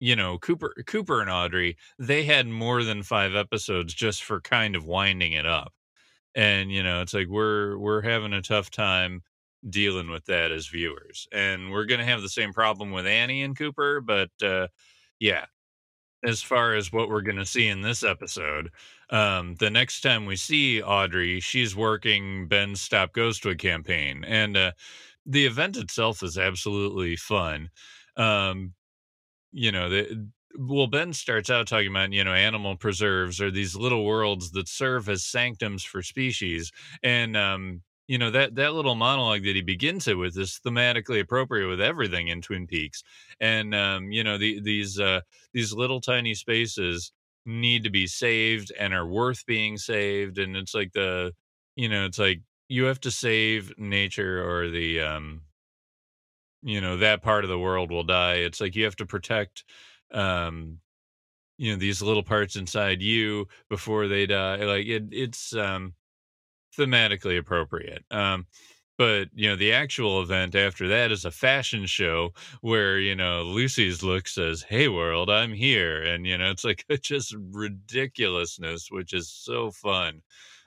B: you know Cooper Cooper and Audrey they had more than 5 episodes just for kind of winding it up. And you know it's like we're we're having a tough time dealing with that as viewers. And we're going to have the same problem with Annie and Cooper but uh yeah. As far as what we're going to see in this episode, um, the next time we see Audrey, she's working Ben's Stop Ghostwood campaign. And uh, the event itself is absolutely fun. Um, you know, the, well, Ben starts out talking about, you know, animal preserves are these little worlds that serve as sanctums for species. And, um, you know that that little monologue that he begins it with is thematically appropriate with everything in Twin Peaks, and um, you know the, these uh, these little tiny spaces need to be saved and are worth being saved, and it's like the you know it's like you have to save nature or the um you know that part of the world will die. It's like you have to protect um you know these little parts inside you before they die. Like it it's um thematically appropriate. Um but you know the actual event after that is a fashion show where you know lucy's look says hey world i'm here. And you know it's like just ridiculousness which is so fun.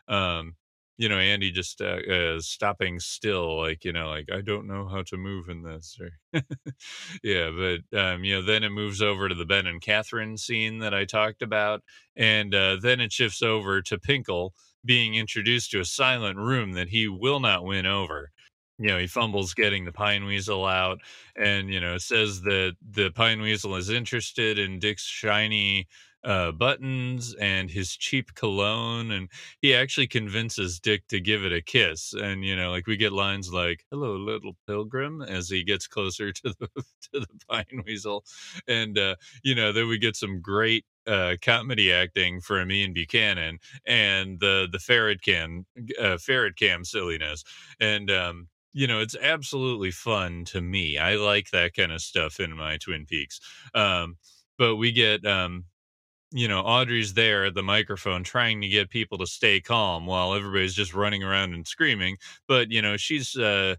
B: Um you know, Andy just uh, uh, stopping still, like you know, like I don't know how to move in this. Or yeah, but um, you know, then it moves over to the Ben and Catherine scene that I talked about, and uh, then it shifts over to Pinkle being introduced to a silent room that he will not win over. You know, he fumbles getting the pine weasel out, and you know, says that the pine weasel is interested in Dick's shiny uh, buttons and his cheap cologne, and he actually convinces Dick to give it a kiss. And you know, like we get lines like "Hello, little pilgrim" as he gets closer to the to the pine weasel, and uh, you know, then we get some great uh, comedy acting from Ian Buchanan and the the ferret cam uh, ferret cam silliness, and um, you know, it's absolutely fun to me. I like that kind of stuff in my Twin Peaks. Um, but we get um, you know, Audrey's there at the microphone trying to get people to stay calm while everybody's just running around and screaming. But, you know, she's uh,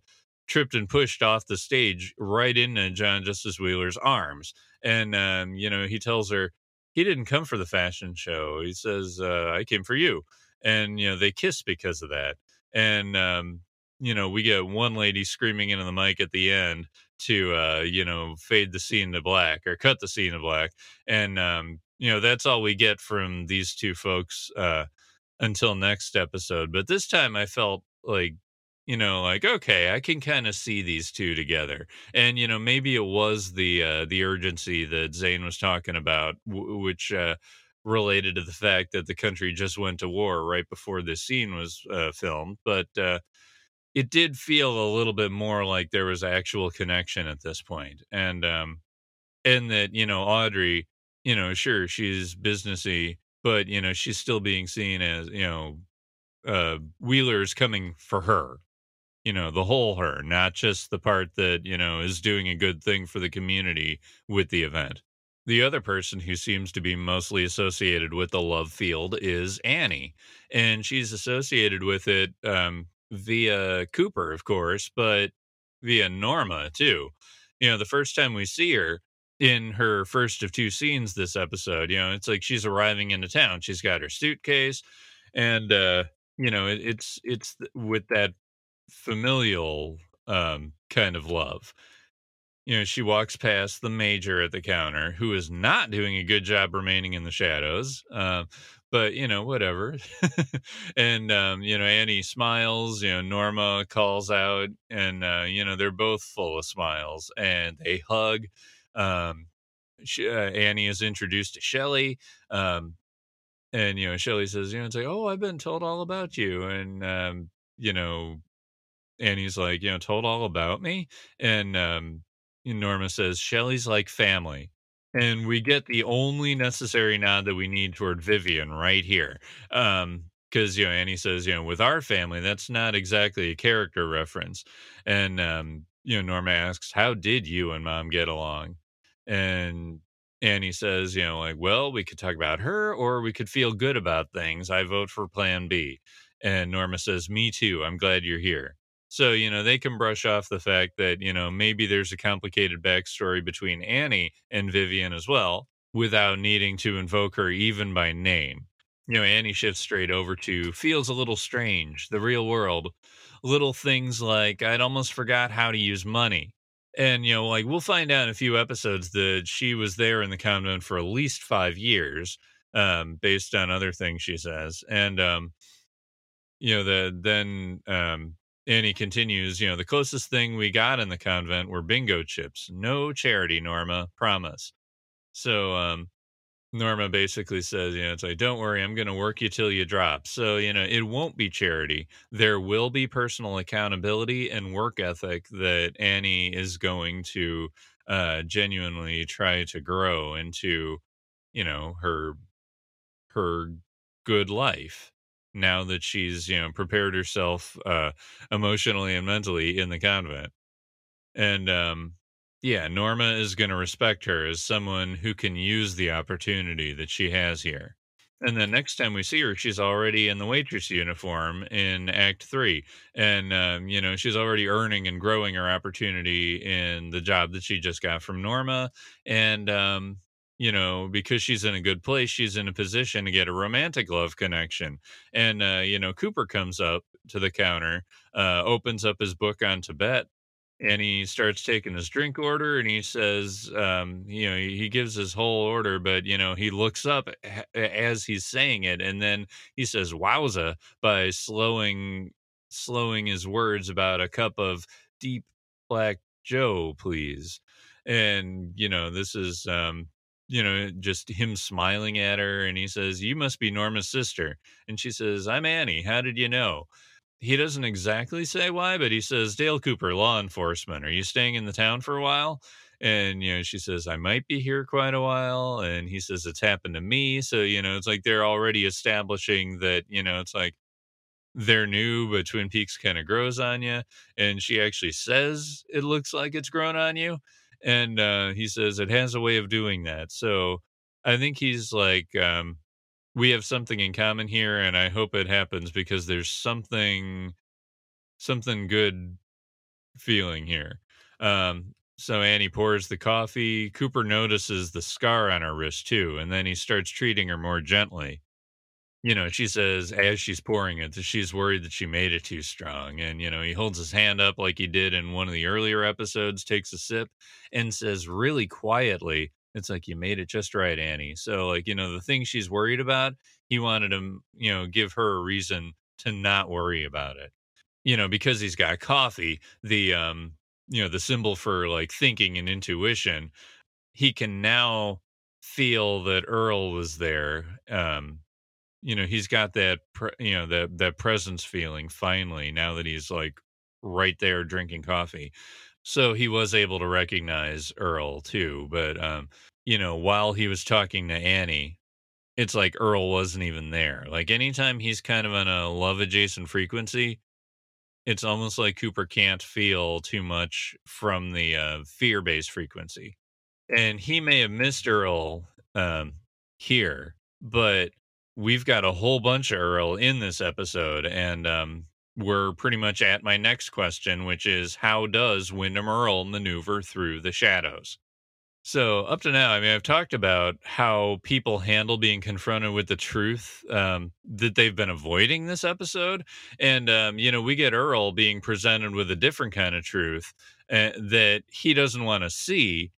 B: tripped and pushed off the stage right into John Justice Wheeler's arms. And, um, you know, he tells her he didn't come for the fashion show. He says, uh, I came for you. And, you know, they kiss because of that. And, um, you know, we get one lady screaming into the mic at the end to, uh, you know, fade the scene to black or cut the scene to black. And, um, you know that's all we get from these two folks uh until next episode but this time i felt like you know like okay i can kind of see these two together. And you know maybe it was the uh the urgency that zane was talking about w- which uh related to the fact that the country just went to war right before this scene was uh, filmed but uh it did feel a little bit more like there was actual connection at this point and um and that you know audrey you know, sure, she's businessy, but you know, she's still being seen as, you know, uh Wheeler's coming for her. You know, the whole her, not just the part that, you know, is doing a good thing for the community with the event. The other person who seems to be mostly associated with the love field is Annie, and she's associated with it um, via Cooper, of course, but via Norma too. You know, the first time we see her, in her first of two scenes this episode. You know, it's like she's arriving into town. She's got her suitcase, and uh, you know, it, it's it's with that familial um, kind of love. You know, she walks past the major at the counter, who is not doing a good job remaining in the shadows. Uh, but you know, whatever. and um, you know, Annie smiles. You know, Norma calls out, and uh, you know, they're both full of smiles, and they hug um, uh, Annie is introduced to Shelly. Um, and, you know, Shelly says, you know, it's like, oh, I've been told all about you. And, um, you know, Annie's like, you know, told all about me. And um, Norma says, Shelly's like family. And we get the only necessary nod that we need toward Vivian right here. Um, because you know Annie says you know with our family that's not exactly a character reference, and um, you know Norma asks how did you and mom get along, and Annie says, you know, like, well, we could talk about her or we could feel good about things. I vote for plan B. And Norma says, me too. I'm glad you're here. So, you know, they can brush off the fact that, you know, maybe there's a complicated backstory between Annie and Vivian as well without needing to invoke her even by name. You know, Annie shifts straight over to feels a little strange, the real world. Little things like I'd almost forgot how to use money and you know like we'll find out in a few episodes that she was there in the convent for at least five years um based on other things she says and um you know the then um Annie continues, you know, the closest thing we got in the convent were bingo chips. No charity, Norma, promise. So, um, Norma basically says, you know, it's like, don't worry, I'm going to work you till you drop. So, you know, it won't be charity. There will be personal accountability and work ethic that Annie is going to uh, genuinely try to grow into, you know, her her good life now that she's you know prepared herself uh emotionally and mentally in the convent and um yeah norma is going to respect her as someone who can use the opportunity that she has here. And then next time we see her she's already in the waitress uniform in act three. And um, you know she's already earning and growing her opportunity in the job that she just got from norma. And um, you know, because she's in a good place, she's in a position to get a romantic love connection. And, uh, you know, Cooper comes up to the counter, uh, opens up his book on Tibet, and he starts taking his drink order and he says, um, you know, he gives his whole order, but, you know, he looks up as he's saying it. And then he says, wowza, by slowing, slowing his words about a cup of deep black Joe, please. And, you know, this is, um, you know, just him smiling at her. And he says, You must be Norma's sister. And she says, I'm Annie. How did you know? He doesn't exactly say why, but he says, Dale Cooper, law enforcement. Are you staying in the town for a while? And, you know, she says, I might be here quite a while. And he says, It's happened to me. So, you know, it's like they're already establishing that, you know, it's like, they're new, but Twin Peaks kind of grows on you. And she actually says it looks like it's grown on you and uh, he says it has a way of doing that. So I think he's like, um, we have something in common here, and I hope it happens because there's something, something good feeling here. Um, so Annie pours the coffee. Cooper notices the scar on her wrist too, and then he starts treating her more gently you know, she says as she's pouring it that she's worried that she made it too strong. And, you know, he holds his hand up like he did in one of the earlier episodes, takes a sip, and says really quietly, It's like, you made it just right, Annie. So, like, you know, the thing she's worried about, he wanted to, you know, give her a reason to not worry about it. You know, because he's got coffee, the, um, you know, the symbol for like thinking and intuition, he can now feel that Earle was there. Um, you know he's got that pre- you know that that presence feeling finally now that he's like right there drinking coffee so he was able to recognize earle too but um you know while he was talking to annie it's like earle wasn't even there. Like anytime he's kind of on a love adjacent frequency it's almost like cooper can't feel too much from the uh, fear based frequency. And he may have missed earle um here but we've got a whole bunch of Earle in this episode, and um, we're pretty much at my next question, which is how does Windom Earle maneuver through the shadows? So, up to now, I mean, I've talked about how people handle being confronted with the truth um, that they've been avoiding this episode. And, um, you know, we get Earle being presented with a different kind of truth uh, that he doesn't want to see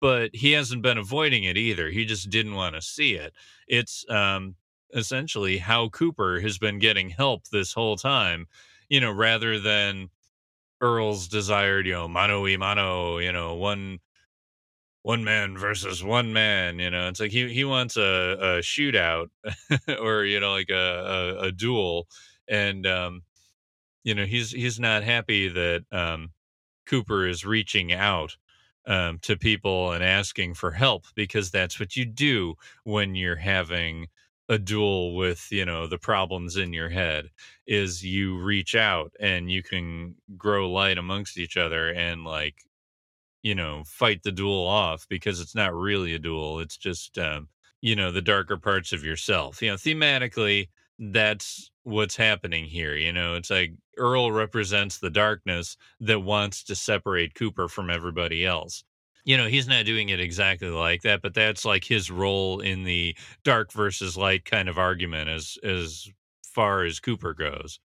B: but he hasn't been avoiding it either. He just didn't want to see it. It's um, essentially how Cooper has been getting help this whole time, you know, rather than Earle's desired, you know, mano y mano, you know, one one man versus one man, you know. It's like he he wants a, a shootout or you know, like a, a, a duel, and um, you know, he's he's not happy that um, Cooper is reaching out um, to people and asking for help because that's what you do when you're having a duel with you know the problems in your head is you reach out and you can grow light amongst each other and like you know fight the duel off because it's not really a duel it's just um, you know the darker parts of yourself you know thematically that's what's happening here. You know, it's like Earle represents the darkness that wants to separate Cooper from everybody else. You know, he's not doing it exactly like that, but that's like his role in the dark versus light kind of argument as as far as Cooper goes.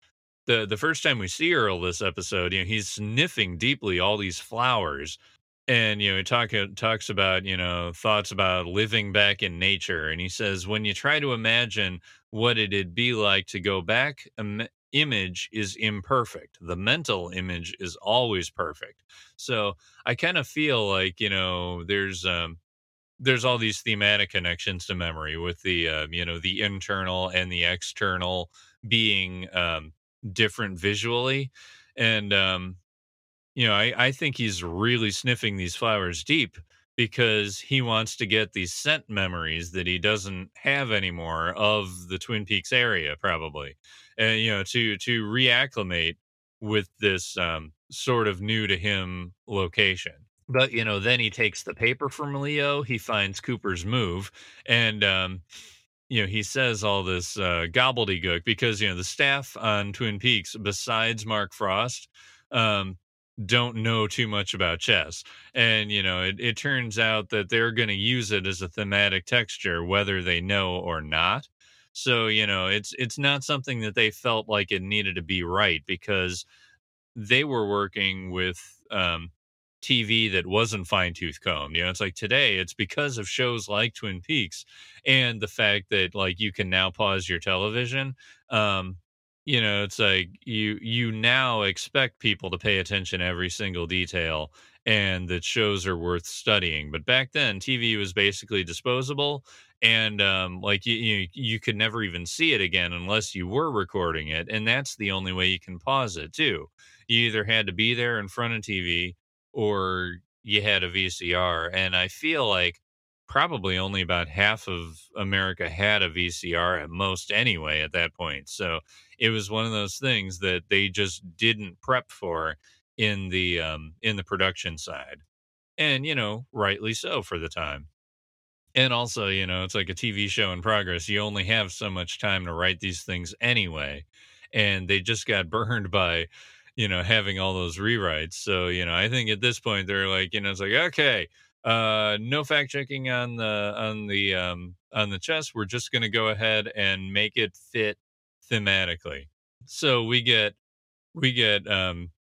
B: The the first time we see Earle this episode, you know, he's sniffing deeply all these flowers and you know he talk, uh, talks about you know thoughts about living back in nature and he says when you try to imagine what it'd be like to go back image is imperfect. The mental image is always perfect. So i kind of feel like you know there's um there's all these thematic connections to memory with the uh, you know the internal and the external being um, different visually. And um, you know I, I think he's really sniffing these flowers deep because he wants to get these scent memories that he doesn't have anymore of the twin peaks area probably and you know to to reacclimate with this um, sort of new to him location. But you know then he takes the paper from leo he finds cooper's move and um you know he says all this uh gobbledygook because you know the staff on twin peaks besides mark frost um don't know too much about chess. And you know it, it turns out that they're going to use it as a thematic texture whether they know or not so you know it's it's not something that they felt like it needed to be right because they were working with um TV that wasn't fine tooth combed. You know, it's like today it's because of shows like Twin Peaks and the fact that like you can now pause your television. Um, you know, it's like you you now expect people to pay attention to every single detail and that shows are worth studying. But back then TV was basically disposable and um like you, you you could never even see it again unless you were recording it and that's the only way you can pause it too. You either had to be there in front of TV or you had a VCR. And I feel like probably only about half of America had a VCR at most anyway at that point. So it was one of those things that they just didn't prep for in the um in the production side. And you know, rightly so for the time. And also, you know, it's like a TV show in progress. You only have so much time to write these things anyway. And they just got burned by you know, having all those rewrites. So, you know, I think at this point they're like, you know, it's like, okay, uh, no fact checking on the on the um on the chest We're just gonna go ahead and make it fit thematically. So we get we get um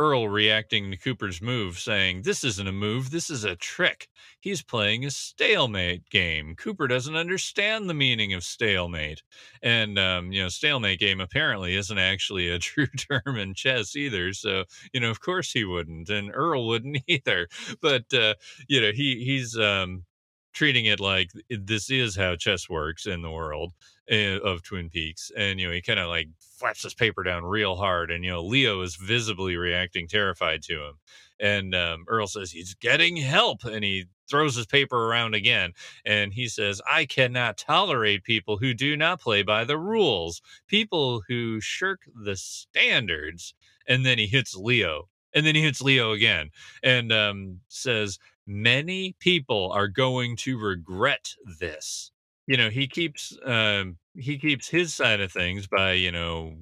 B: Earle reacting to Cooper's move, saying, This isn't a move, this is a trick. He's playing a stalemate game. Cooper doesn't understand the meaning of stalemate. And, um, you know, stalemate game apparently isn't actually a true term in chess either. So, you know, of course he wouldn't, and Earle wouldn't either. But, uh, you know, he he's um, treating it like this is how chess works in the world of Twin Peaks. And, you know, he kind of like flaps his paper down real hard. And, you know, Leo is visibly reacting terrified to him. And um, Earle says he's getting help. And he throws his paper around again. And he says, I cannot tolerate people who do not play by the rules, people who shirk the standards. And then he hits Leo. And then he hits Leo again and um, says, Many people are going to regret this you know he keeps um he keeps his side of things by you know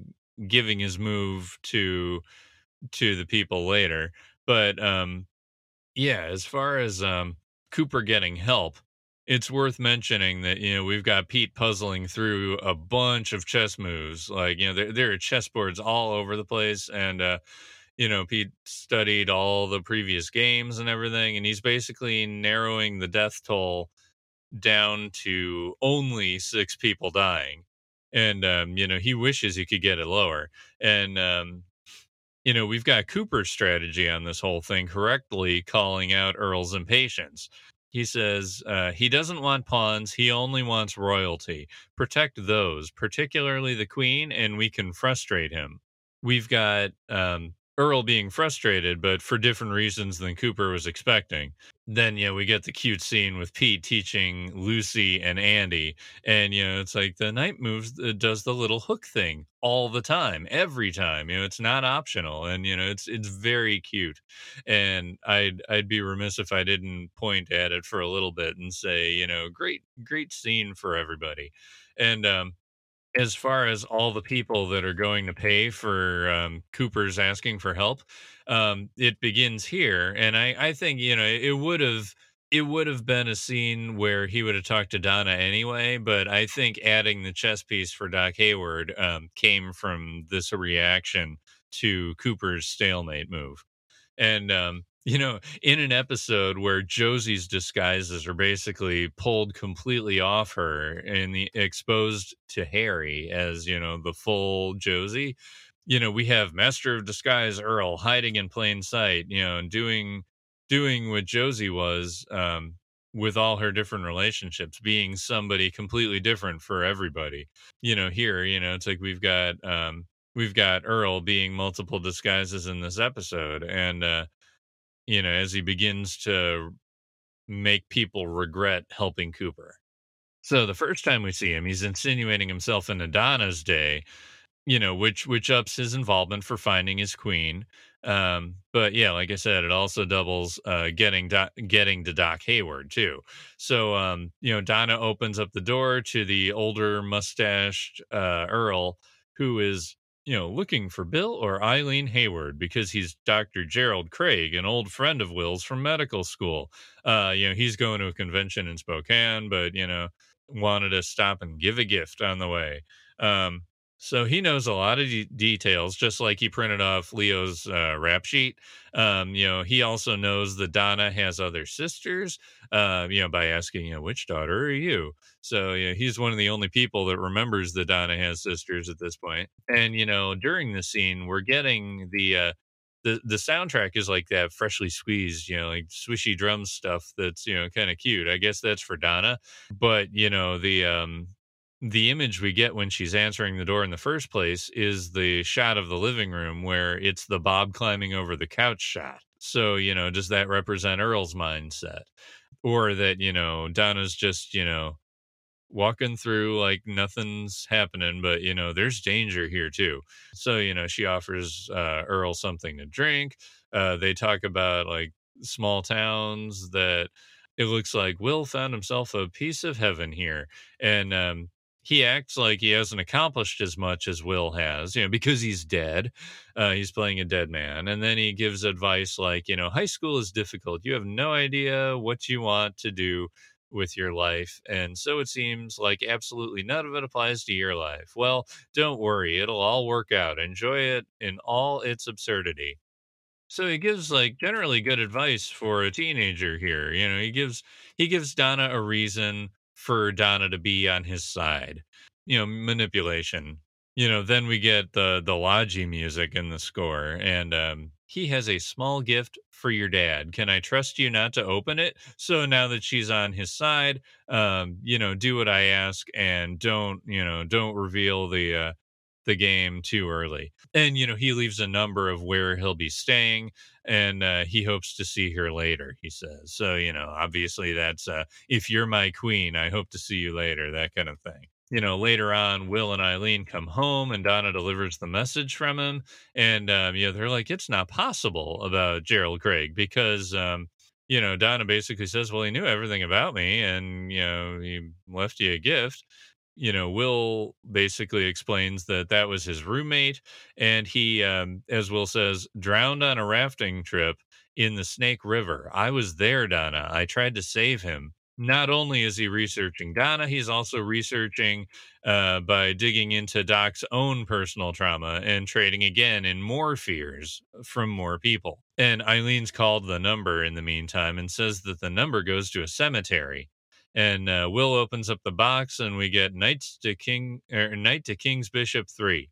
B: giving his move to to the people later but um yeah as far as um cooper getting help it's worth mentioning that you know we've got pete puzzling through a bunch of chess moves like you know there, there are chessboards all over the place and uh you know pete studied all the previous games and everything and he's basically narrowing the death toll down to only six people dying and um, you know he wishes he could get it lower and um, you know we've got cooper's strategy on this whole thing correctly calling out earle's impatience. He says uh, he doesn't want pawns he only wants royalty. Protect those particularly the queen and we can frustrate him. We've got um, Earle being frustrated, but for different reasons than Cooper was expecting. Then, you know, we get the cute scene with Pete teaching Lucy and Andy. And, you know, it's like the knight moves, uh, does the little hook thing all the time, every time. You know, it's not optional. And, you know, it's, it's very cute. And I'd, I'd be remiss if I didn't point at it for a little bit and say, you know, great, great scene for everybody. And, um, as far as all the people that are going to pay for um, Cooper's asking for help, um, it begins here, and I, I think you know it would have it would have been a scene where he would have talked to Donna anyway, but I think adding the chess piece for Doc Hayward um, came from this reaction to Cooper's stalemate move, and um, you know, in an episode where Josie's disguises are basically pulled completely off her and the, exposed to Harry as, you know, the full Josie, you know, we have Master of Disguise Earle hiding in plain sight, you know, and doing doing what Josie was, um, with all her different relationships being somebody completely different for everybody. You know, here, you know, it's like we've got um we've got Earle being multiple disguises in this episode and uh you know, as he begins to make people regret helping Cooper. So the first time we see him, he's insinuating himself in Donna's day, you know, which which ups his involvement for finding his queen. Um, but yeah, like I said, it also doubles uh, getting Do- getting to Doc Hayward too. So um, you know, Donna opens up the door to the older mustached uh, Earle, who is you know looking for Bill or Eileen Hayward because he's Dr. Gerald Craig, an old friend of Will's from medical school. Uh, you know, he's going to a convention in Spokane, but you know, wanted to stop and give a gift on the way. Um, so he knows a lot of de- details, just like he printed off Leo's uh, rap sheet. Um, you know, he also knows that Donna has other sisters. Uh, you know, by asking, you know, which daughter are you? So you know, he's one of the only people that remembers that Donna has sisters at this point. And you know, during the scene, we're getting the uh, the the soundtrack is like that freshly squeezed, you know, like swishy drum stuff that's you know kind of cute. I guess that's for Donna, but you know the um the image we get when she's answering the door in the first place is the shot of the living room where it's the Bob climbing over the couch shot. So, you know, does that represent Earle's mindset? Or that, you know, Donna's just, you know, walking through like nothing's happening, but, you know, there's danger here too. So, you know, she offers uh, Earle something to drink. Uh, they talk about like small towns that it looks like Will found himself a piece of heaven here. And, um, he acts like he hasn't accomplished as much as Will has, you know, because he's dead. Uh, he's playing a dead man. And then he gives advice like, you know, high school is difficult. You have no idea what you want to do with your life. And so it seems like absolutely none of it applies to your life. Well, don't worry, it'll all work out. Enjoy it in all its absurdity. So he gives like generally good advice for a teenager here. You know, he gives he gives Donna a reason for Donna to be on his side. You know, manipulation. You know, then we get the the Logi music in the score, and um, he has a small gift for your dad. Can I trust you not to open it? So now that she's on his side, um, you know, do what I ask and don't, you know, don't reveal the uh, the game too early. And you know, he leaves a number of where he'll be staying and uh, he hopes to see her later, he says. So, you know, obviously that's uh, if you're my queen, I hope to see you later, that kind of thing. You know, later on, Will and Eileen come home and Donna delivers the message from him. And, um, you know, they're like, it's not possible about Gerald Craig because, um, you know, Donna basically says, well, he knew everything about me and, you know, he left you a gift you know, Will basically explains that that was his roommate, and he, um, as Will says, drowned on a rafting trip in the Snake River. I was there, Donna. I tried to save him. Not only is he researching Donna, he's also researching uh, by digging into Doc's own personal trauma and trading again in more fears from more people. And Eileen's called the number in the meantime and says that the number goes to a cemetery and uh, Will opens up the box, and we get Knights to King or er, Knight to King's Bishop three.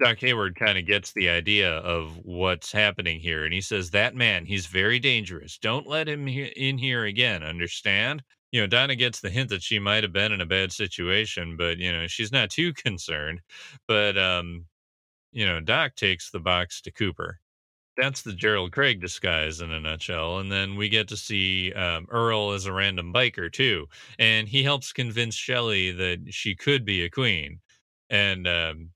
B: Doc Hayward kind of gets the idea of what's happening here, and he says that man, he's very dangerous. Don't let him he- in here again. Understand? You know, Donna gets the hint that she might have been in a bad situation, but you know she's not too concerned. But um, you know, Doc takes the box to Cooper that's the Gerald Craig disguise in a nutshell. And then we get to see um, Earle as a random biker too, and he helps convince Shelly that she could be a queen. And um,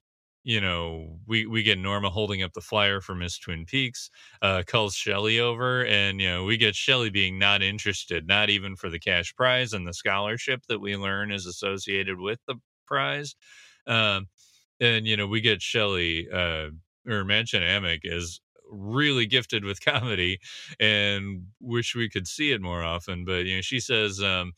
B: you know, we we get Norma holding up the flyer for Miss Twin Peaks, uh, calls Shelly over, and you know, we get Shelly being not interested, not even for the cash prize and the scholarship that we learn is associated with the prize. Um, and you know, we get Shelly uh, or Mädchen Amick is really gifted with comedy and wish we could see it more often. But you know, she says, um,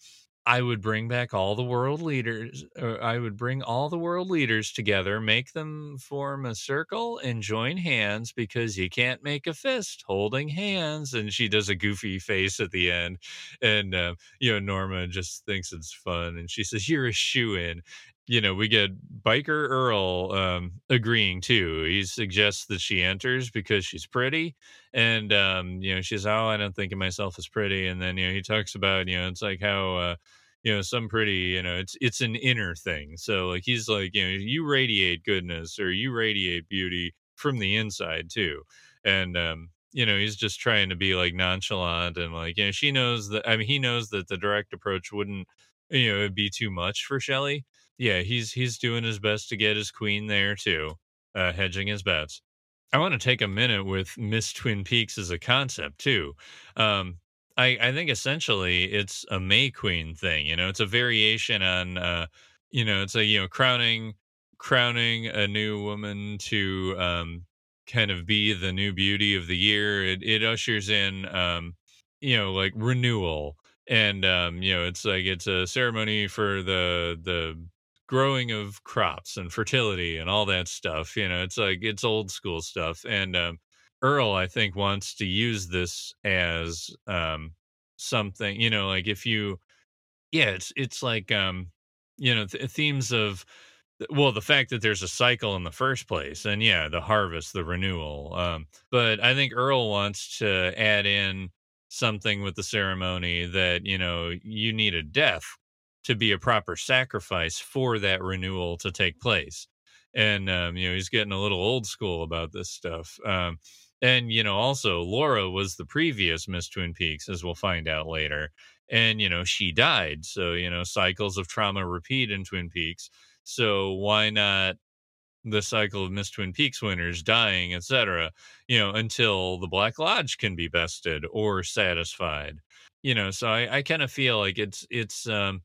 B: I would bring back all the world leaders. I would bring all the world leaders together, make them form a circle and join hands because you can't make a fist holding hands. And she does a goofy face at the end. And, uh, you know, Norma just thinks it's fun. And she says, You're a shoe in. You know, we get biker Earle um, agreeing too. He suggests that she enters because she's pretty, and um, you know, she's oh, I don't think of myself as pretty. And then you know, he talks about you know, it's like how uh, you know, some pretty, you know, it's it's an inner thing. So like he's like, you know, you radiate goodness or you radiate beauty from the inside too, and um, you know, he's just trying to be like nonchalant and like, you know, she knows that. I mean, he knows that the direct approach wouldn't, you know, it'd be too much for Shelly yeah, he's he's doing his best to get his queen there too, uh, hedging his bets. I want to take a minute with Miss Twin Peaks as a concept too. Um, I I think essentially it's a May Queen thing. You know, it's a variation on, uh, you know, it's a you know crowning crowning a new woman to um, kind of be the new beauty of the year. It it ushers in, um, you know, like renewal and um you know it's like it's a ceremony for the the growing of crops and fertility and all that stuff. You know, it's like it's old school stuff. And um, Earle, I think, wants to use this as um, something. You know, like if you, yeah, it's it's like um, you know th- themes of well the fact that there's a cycle in the first place and yeah the harvest the renewal um but i think earle wants to add in something with the ceremony that you know you need a death to be a proper sacrifice for that renewal to take place. And um, you know, he's getting a little old school about this stuff. Um, and you know, also Laura was the previous Miss Twin Peaks, as we'll find out later. And you know, she died, so you know, cycles of trauma repeat in Twin Peaks. So why not the cycle of Miss Twin Peaks winners dying, etc. You know, until the Black Lodge can be bested or satisfied. You know, so I, I kind of feel like it's it's um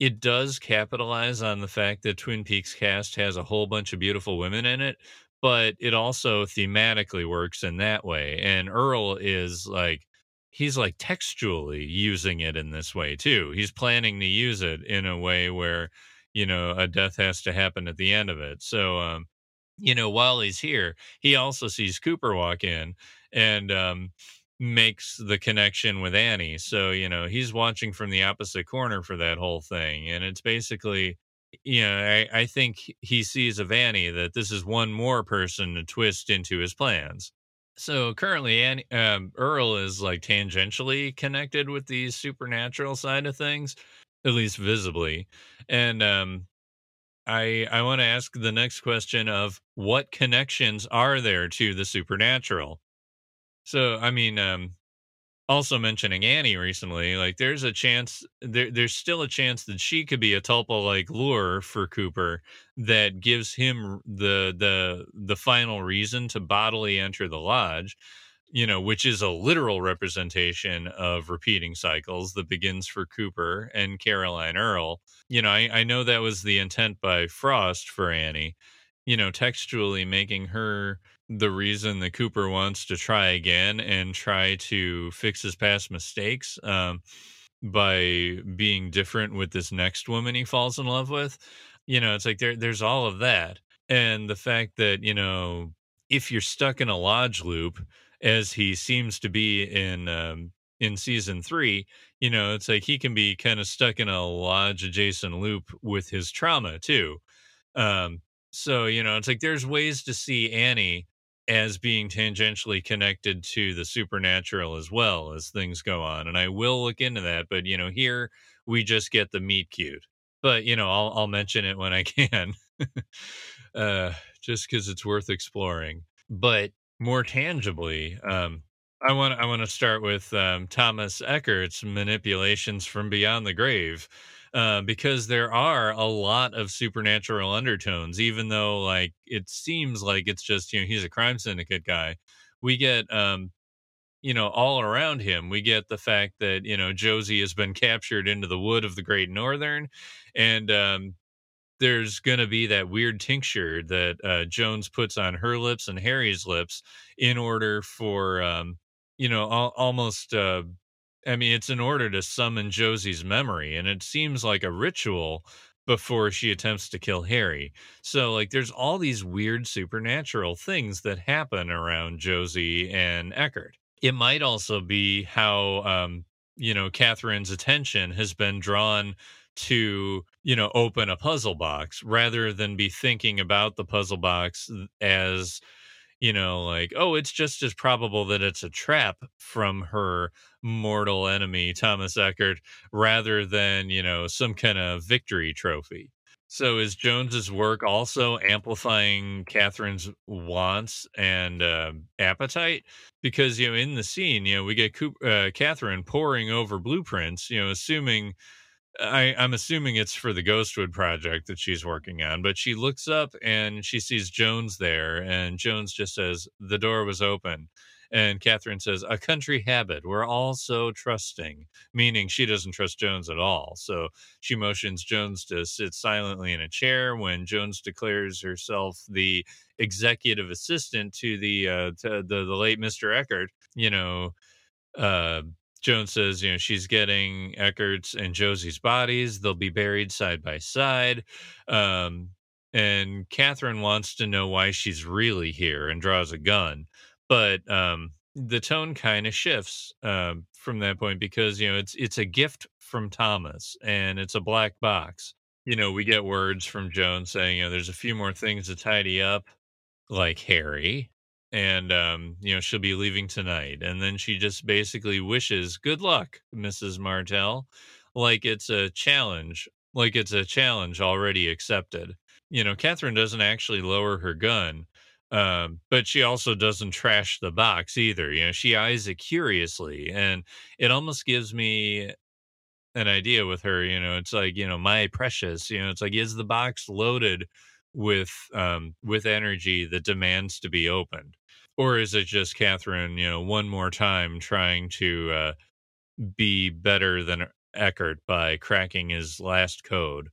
B: it does capitalize on the fact that Twin Peaks cast has a whole bunch of beautiful women in it, but it also thematically works in that way. And Earle is like he's like textually using it in this way too. He's planning to use it in a way where, you know, a death has to happen at the end of it. So um, you know, while he's here, he also sees Cooper walk in and um makes the connection with Annie. So, you know, he's watching from the opposite corner for that whole thing. And it's basically, you know, I, I think he sees of Annie that this is one more person to twist into his plans. So currently, Annie, um, Earle is like tangentially connected with the supernatural side of things, at least visibly. And um, I I want to ask the next question of what connections are there to the supernatural? So, I mean, um, also mentioning Annie recently, like there's a chance there there's still a chance that she could be a tulpa like lure for Cooper that gives him the the the final reason to bodily enter the lodge, you know, which is a literal representation of repeating cycles that begins for Cooper and Caroline Earle. You know, I, I know that was the intent by Frost for Annie, you know, textually making her the reason that Cooper wants to try again and try to fix his past mistakes um, by being different with this next woman he falls in love with. You know, it's like there there's all of that. And the fact that, you know, if you're stuck in a lodge loop, as he seems to be in um, in season three, you know, it's like he can be kind of stuck in a lodge adjacent loop with his trauma too. Um, so, you know, it's like there's ways to see Annie as being tangentially connected to the supernatural as well as things go on. And I will look into that. But, you know, here we just get the meet cute. But, you know, I'll, I'll mention it when I can, uh, just because it's worth exploring. But more tangibly, um, I want I want to start with um, Thomas Eckhardt's manipulations from beyond the grave. Uh, because there are a lot of supernatural undertones, even though like it seems like it's just you know he's a crime syndicate guy. We get um, you know all around him. We get the fact that you know Josie has been captured into the wood of the Great Northern, and um, there's going to be that weird tincture that uh, Jones puts on her lips and Harry's lips in order for um, you know al- almost uh, I mean, it's in order to summon Josie's memory, and it seems like a ritual before she attempts to kill Harry. So, like, there's all these weird supernatural things that happen around Josie and Eckhardt. It might also be how, um, you know, Catherine's attention has been drawn to, you know, open a puzzle box rather than be thinking about the puzzle box as, you know, like, oh, it's just as probable that it's a trap from her mortal enemy, Thomas Eckhardt, rather than, you know, some kind of victory trophy. So is Jones's work also amplifying Catherine's wants and uh, appetite? Because you know, in the scene, you know, we get Coop, uh, Catherine poring over blueprints. You know, assuming I, I'm assuming it's for the Ghostwood project that she's working on, but she looks up and she sees Jones there, and Jones just says, The door was open. And Catherine says, A country habit. We're all so trusting, meaning she doesn't trust Jones at all. So she motions Jones to sit silently in a chair when Jones declares herself the executive assistant to the uh, to the, the late Mr. Eckhardt. You know, uh, Jones says, you know, she's getting Eckhardt's and Josie's bodies. They'll be buried side by side. Um, and Catherine wants to know why she's really here and draws a gun. But um, the tone kind of shifts uh, from that point because, you know, it's it's a gift from Thomas and it's a black box. You know, we get words from Jones saying, you know, there's a few more things to tidy up, like Harry and um, you know she'll be leaving tonight and then she just basically wishes good luck mrs martell. Like it's a challenge like it's a challenge already accepted. You know catherine doesn't actually lower her gun um, but she also doesn't trash the box either you know she eyes it curiously and it almost gives me an idea with her you know it's like you know my precious you know it's like is the box loaded with um with energy that demands to be opened? Or is it just catherine you know one more time trying to uh be better than eckhardt by cracking his last code?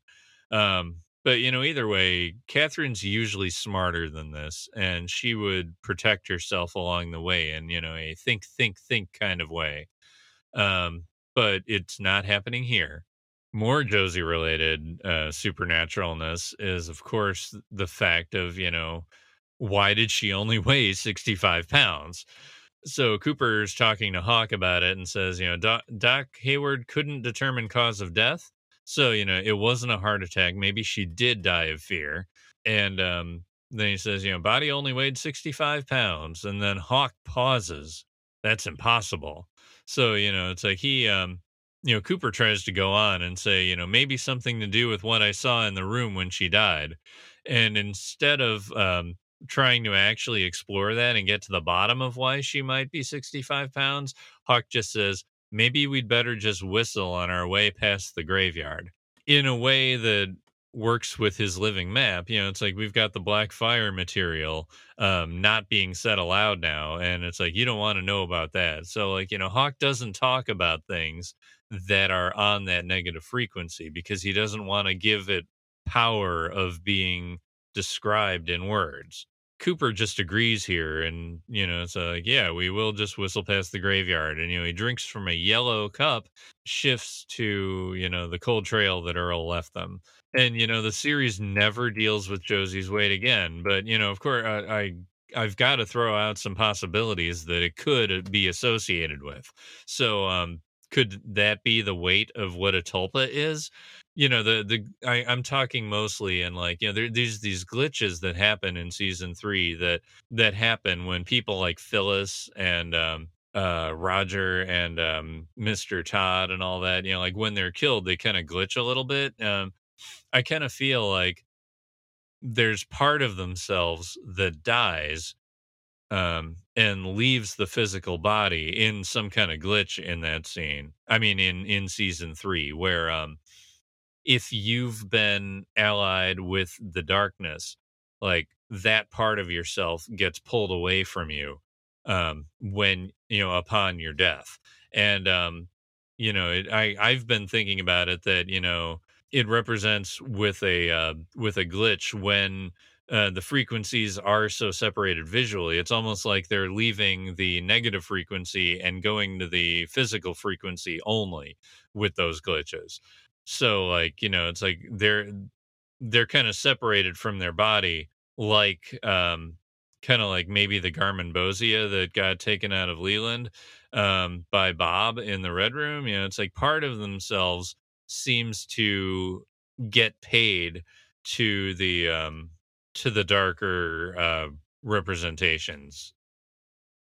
B: Um but you know either way catherine's usually smarter than this and she would protect herself along the way in you know a think think think kind of way. Um but it's not happening here more Josie related uh, supernaturalness is, of course, the fact of, you know, why did she only weigh 65 pounds? So Cooper's talking to Hawk about it and says, you know, Doc, Doc Hayward couldn't determine cause of death. So, you know, it wasn't a heart attack. Maybe she did die of fear. And um, then he says, you know, body only weighed 65 pounds. And then Hawk pauses. That's impossible. So, you know, it's like he, um, you know, Cooper tries to go on and say, you know, maybe something to do with what I saw in the room when she died. And instead of um, trying to actually explore that and get to the bottom of why she might be 65 pounds, Hawk just says, maybe we'd better just whistle on our way past the graveyard in a way that works with his living map. You know, it's like we've got the black fire material um, not being said aloud now. And it's like, you don't want to know about that. So, like, you know, Hawk doesn't talk about things that are on that negative frequency because he doesn't want to give it power of being described in words. Cooper just agrees here, and you know, it's like, yeah, we will just whistle past the graveyard. And you know, he drinks from a yellow cup, shifts to you know the cold trail that Earle left them. And you know, the series never deals with Josie's weight again. But you know, of course, I, I I've got to throw out some possibilities that it could be associated with. So, um, could that be the weight of what a tulpa is? You know, the the I, I'm talking mostly in like you know there, there's these glitches that happen in season three that that happen when people like Phyllis and um, uh, Roger and um, Mr. Todd and all that. You know, like when they're killed, they kind of glitch a little bit. Um, I kind of feel like there's part of themselves that dies um, and leaves the physical body in some kind of glitch in that scene. I mean, in in season three, where um, if you've been allied with the darkness, like that part of yourself gets pulled away from you um, when you know upon your death, and um, you know, it, I I've been thinking about it that you know it represents with a uh, with a glitch when uh, the frequencies are so separated visually. It's almost like they're leaving the negative frequency and going to the physical frequency only with those glitches. So, like you know, it's like they're they're kind of separated from their body, like um, kind of like maybe the Bozia that got taken out of Leland um, by Bob in the Red Room. You know, it's like part of themselves seems to get paid to the um to the darker uh representations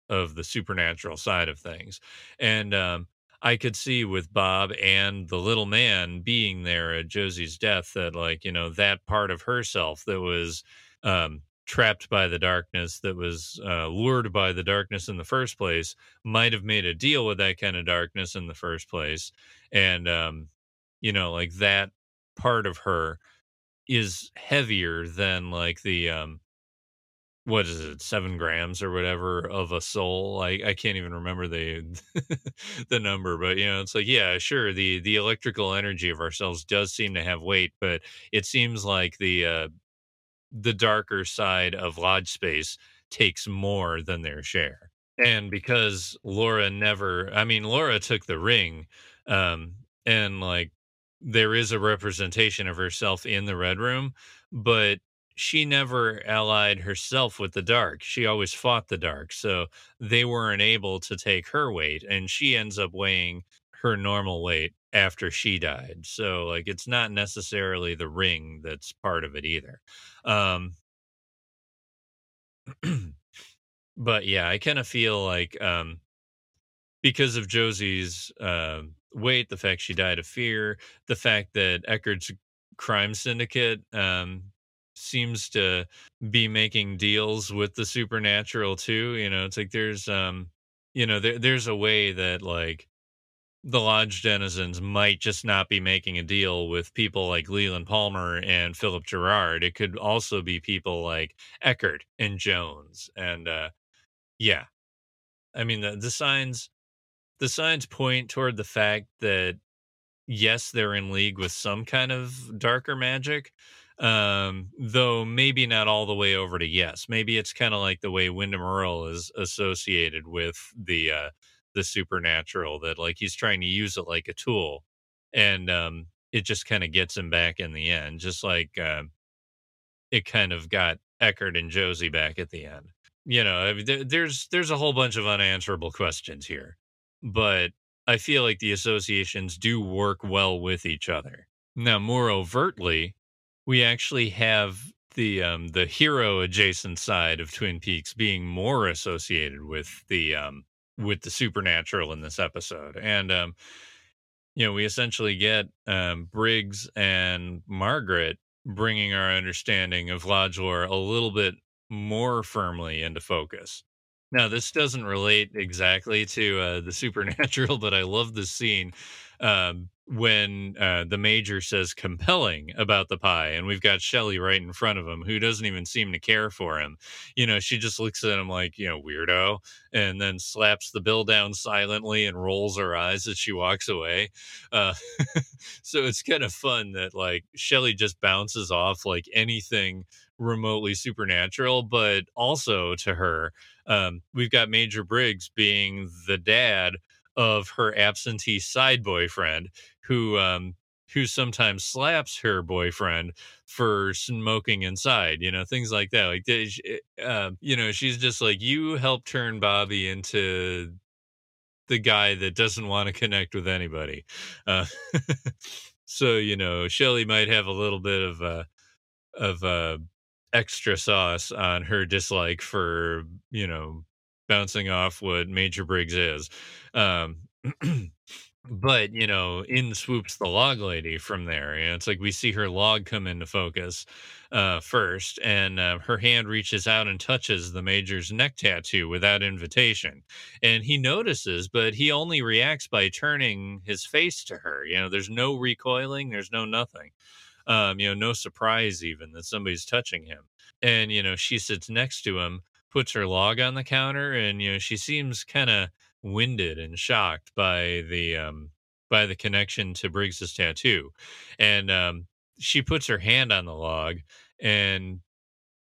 B: of the supernatural side of things. And um I could see with Bob and the little man being there at Josie's death that like, you know, that part of herself that was um trapped by the darkness that was uh, lured by the darkness in the first place might have made a deal with that kind of darkness in the first place and um you know like that part of her is heavier than like the um what is it seven grams or whatever of a soul? I i can't even remember the the number but you know it's like yeah sure the the electrical energy of ourselves does seem to have weight but it seems like the uh the darker side of lodge space takes more than their share. And because laura never i mean laura took the ring um and like there is a representation of herself in the red room but she never allied herself with the dark. She always fought the dark. So they weren't able to take her weight. And she ends up weighing her normal weight after she died. So, like, it's not necessarily the ring that's part of it either. Um, but yeah, I kind of feel like um, because of Josie's uh, weight, the fact she died of fear, the fact that Eckhardt's crime syndicate um, seems to be making deals with the supernatural too. You know, it's like there's um, you know, there, there's a way that like the lodge denizens might just not be making a deal with people like Leland Palmer and Philip Gerard. It could also be people like Eckhardt and Jones. And uh yeah. I mean the, the signs the signs point toward the fact that yes, they're in league with some kind of darker magic. Um, though maybe not all the way over to yes. Maybe it's kind of like the way Windom Earle is associated with the uh the supernatural that like he's trying to use it like a tool and um it just kind of gets him back in the end just like uh, it kind of got Eckhardt and Josie back at the end you know I mean, there, there's there's a whole bunch of unanswerable questions here but I feel like the associations do work well with each other now more overtly we actually have the um the hero adjacent side of Twin Peaks being more associated with the um with the supernatural in this episode. And um, you know, we essentially get um, Briggs and Margaret bringing our understanding of Lodge lore a little bit more firmly into focus. Now, this doesn't relate exactly to uh, the supernatural, but I love this scene. Um, when uh, the major says compelling about the pie, and we've got Shelly right in front of him who doesn't even seem to care for him. You know, she just looks at him like, you know, weirdo, and then slaps the bill down silently and rolls her eyes as she walks away. Uh, so it's kind of fun that like Shelly just bounces off like anything remotely supernatural, but also to her, um, we've got Major Briggs being the dad of her absentee side boyfriend who um who sometimes slaps her boyfriend for smoking inside you know things like that like uh, you know she's just like you helped turn bobby into the guy that doesn't want to connect with anybody uh, so you know shelly might have a little bit of uh of uh extra sauce on her dislike for you know bouncing off what Major Briggs is. Um, but you know, in swoops the log lady from there. You know, it's like we see her log come into focus uh, first, and uh, her hand reaches out and touches the major's neck tattoo without invitation, and he notices, but he only reacts by turning his face to her. You know, there's no recoiling, there's no nothing. Um, you know, no surprise even that somebody's touching him. And, you know, she sits next to him puts her log on the counter and you know she seems kind of winded and shocked by the um by the connection to Briggs's tattoo and um she puts her hand on the log and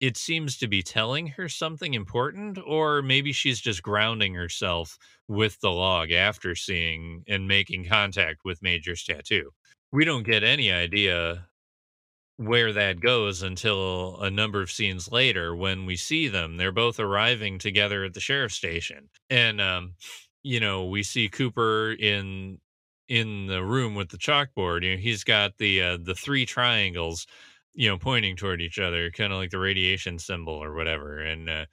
B: it seems to be telling her something important or maybe she's just grounding herself with the log after seeing and making contact with Major's tattoo. We don't get any idea where that goes until a number of scenes later when we see them they're both arriving together at the sheriff's station and um you know we see cooper in in the room with the chalkboard, you know, he's got the uh, the three triangles, you know, pointing toward each other, kind of like the radiation symbol or whatever. And uh,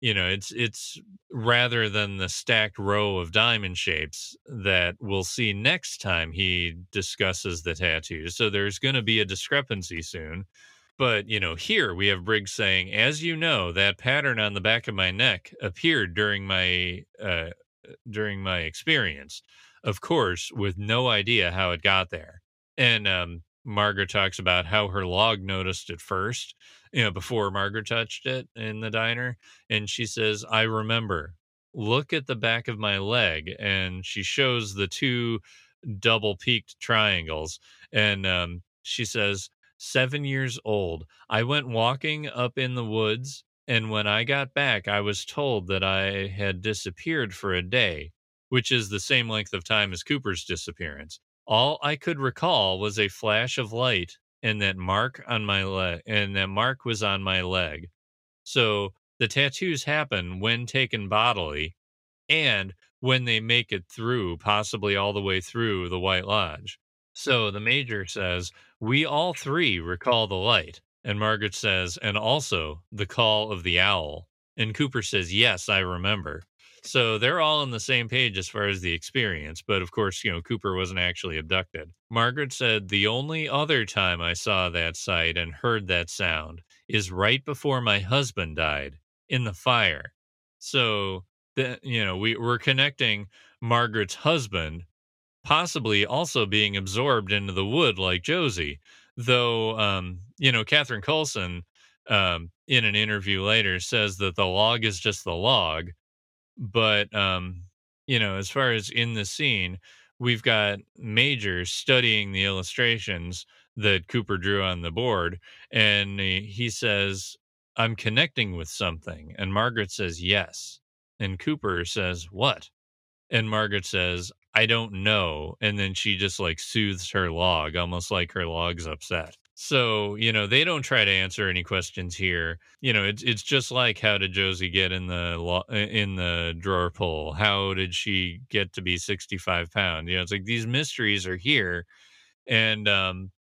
B: you know, it's it's rather than the stacked row of diamond shapes that we'll see next time he discusses the tattoos. So there's going to be a discrepancy soon. But, you know, here we have Briggs saying, as you know, that pattern on the back of my neck appeared during my uh, during my experience of course, with no idea how it got there. And um, Margaret talks about how her log noticed it first, you know, before Margaret touched it in the diner. And she says, I remember, look at the back of my leg. And she shows the two double peaked triangles. And um, she says, Seven years old. I went walking up in the woods. And when I got back, I was told that I had disappeared for a day which is the same length of time as Cooper's disappearance. All I could recall was a flash of light and that mark on my leg, and that mark was on my leg. So the tattoos happen when taken bodily and when they make it through, possibly all the way through the White Lodge. So the major says, We all three recall the light. And Margaret says, And also the call of the owl. And Cooper says, Yes, I remember. So they're all on the same page as far as the experience, but of course, you know, Cooper wasn't actually abducted. Margaret said, The only other time I saw that sight and heard that sound is right before my husband died in the fire. So, the, you know, we, we're connecting Margaret's husband possibly also being absorbed into the wood like Josie. Though, um, you know, Catherine Coulson um, in an interview later says that the log is just the log but um you know as far as in the scene we've got major studying the illustrations that cooper drew on the board and he says i'm connecting with something and margaret says yes and cooper says what? And margaret says i don't know and then she just like soothes her log almost like her log's upset so, you know, they don't try to answer any questions here. You know, it's it's just like how did Josie get in the in the drawer pull? How did she get to be 65 pounds? You know, it's like these mysteries are here and um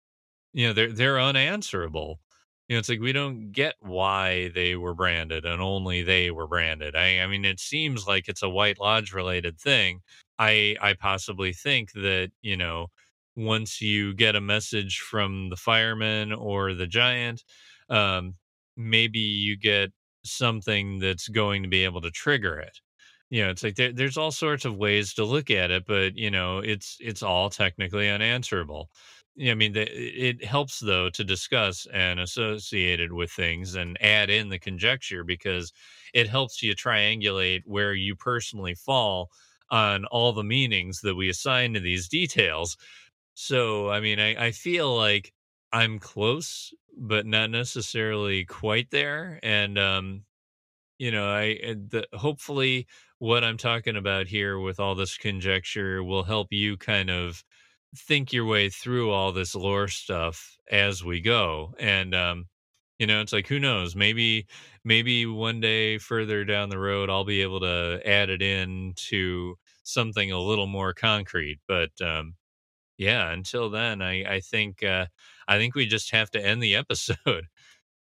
B: you know, they're they're unanswerable. You know, it's like we don't get why they were branded and only they were branded. I I mean, it seems like it's a White Lodge related thing. I I possibly think that, you know, once you get a message from the fireman or the giant, um, maybe you get something that's going to be able to trigger it. You know, it's like there, there's all sorts of ways to look at it, but you know, it's it's all technically unanswerable. I mean, the, it helps though to discuss and associate it with things and add in the conjecture because it helps you triangulate where you personally fall on all the meanings that we assign to these details so, I mean, I, I feel like I'm close, but not necessarily quite there. And, um, you know, I eh, the, hopefully what I'm talking about here with all this conjecture will help you kind of think your way through all this lore stuff as we go. And, um, you know, it's like who knows? Maybe, maybe one day further down the road, I'll be able to add it in to something a little more concrete. But um, yeah, until then, I I think uh, I think we just have to end the episode.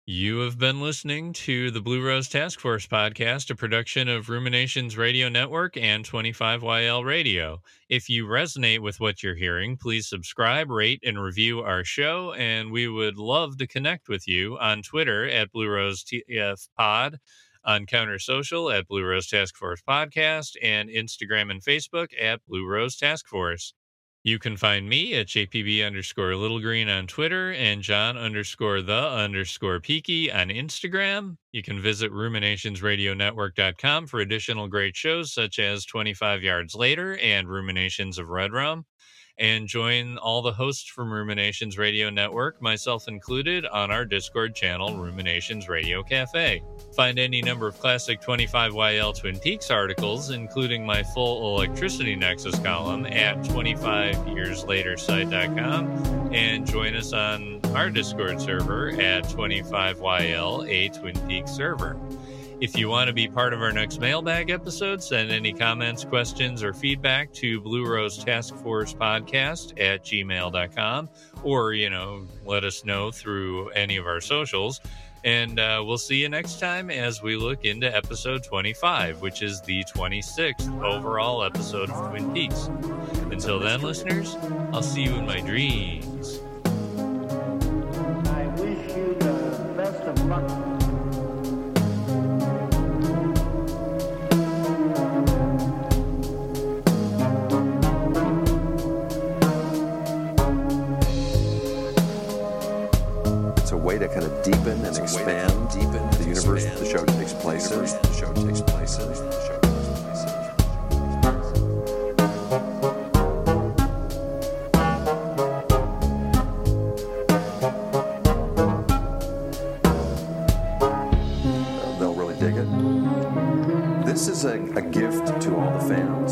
B: You have been listening to the Blue Rose Task Force podcast, a production of Ruminations Radio Network and 25YL Radio. If you resonate with what you're hearing, please subscribe, rate, and review our show. And we would love to connect with you on Twitter at Blue Rose TF Pod, on Counter Social at Blue Rose Task Force Podcast, and Instagram and Facebook at Blue Rose Task Force. You can find me at JPB underscore Little Green on Twitter and John underscore the underscore Peaky on Instagram. You can visit ruminationsradionetwork.com for additional great shows such as 25 Yards Later and Ruminations of Red Rum and join all the hosts from Ruminations Radio Network, myself included, on our Discord channel, Ruminations Radio Cafe. Find any number of classic 25YL Twin Peaks articles, including my full Electricity Nexus column at 25yearslatersite.com, and join us on our Discord server at 25YL, a Twin Peaks server. If you want to be part of our next mailbag episode, send any comments, questions, or feedback to Blue Rose Task Force Podcast at gmail.com or, you know, let us know through any of our socials. And uh, we'll see you next time as we look into episode 25, which is the 26th overall episode of Twin Peaks. Until then, listeners, I'll see you in my dreams.
D: I wish you the best of luck.
E: To kind of deepen and expand, deepen the universe that the show takes place in. The show takes place in. The show takes place in. They'll really dig it. This is a, a gift to all the fans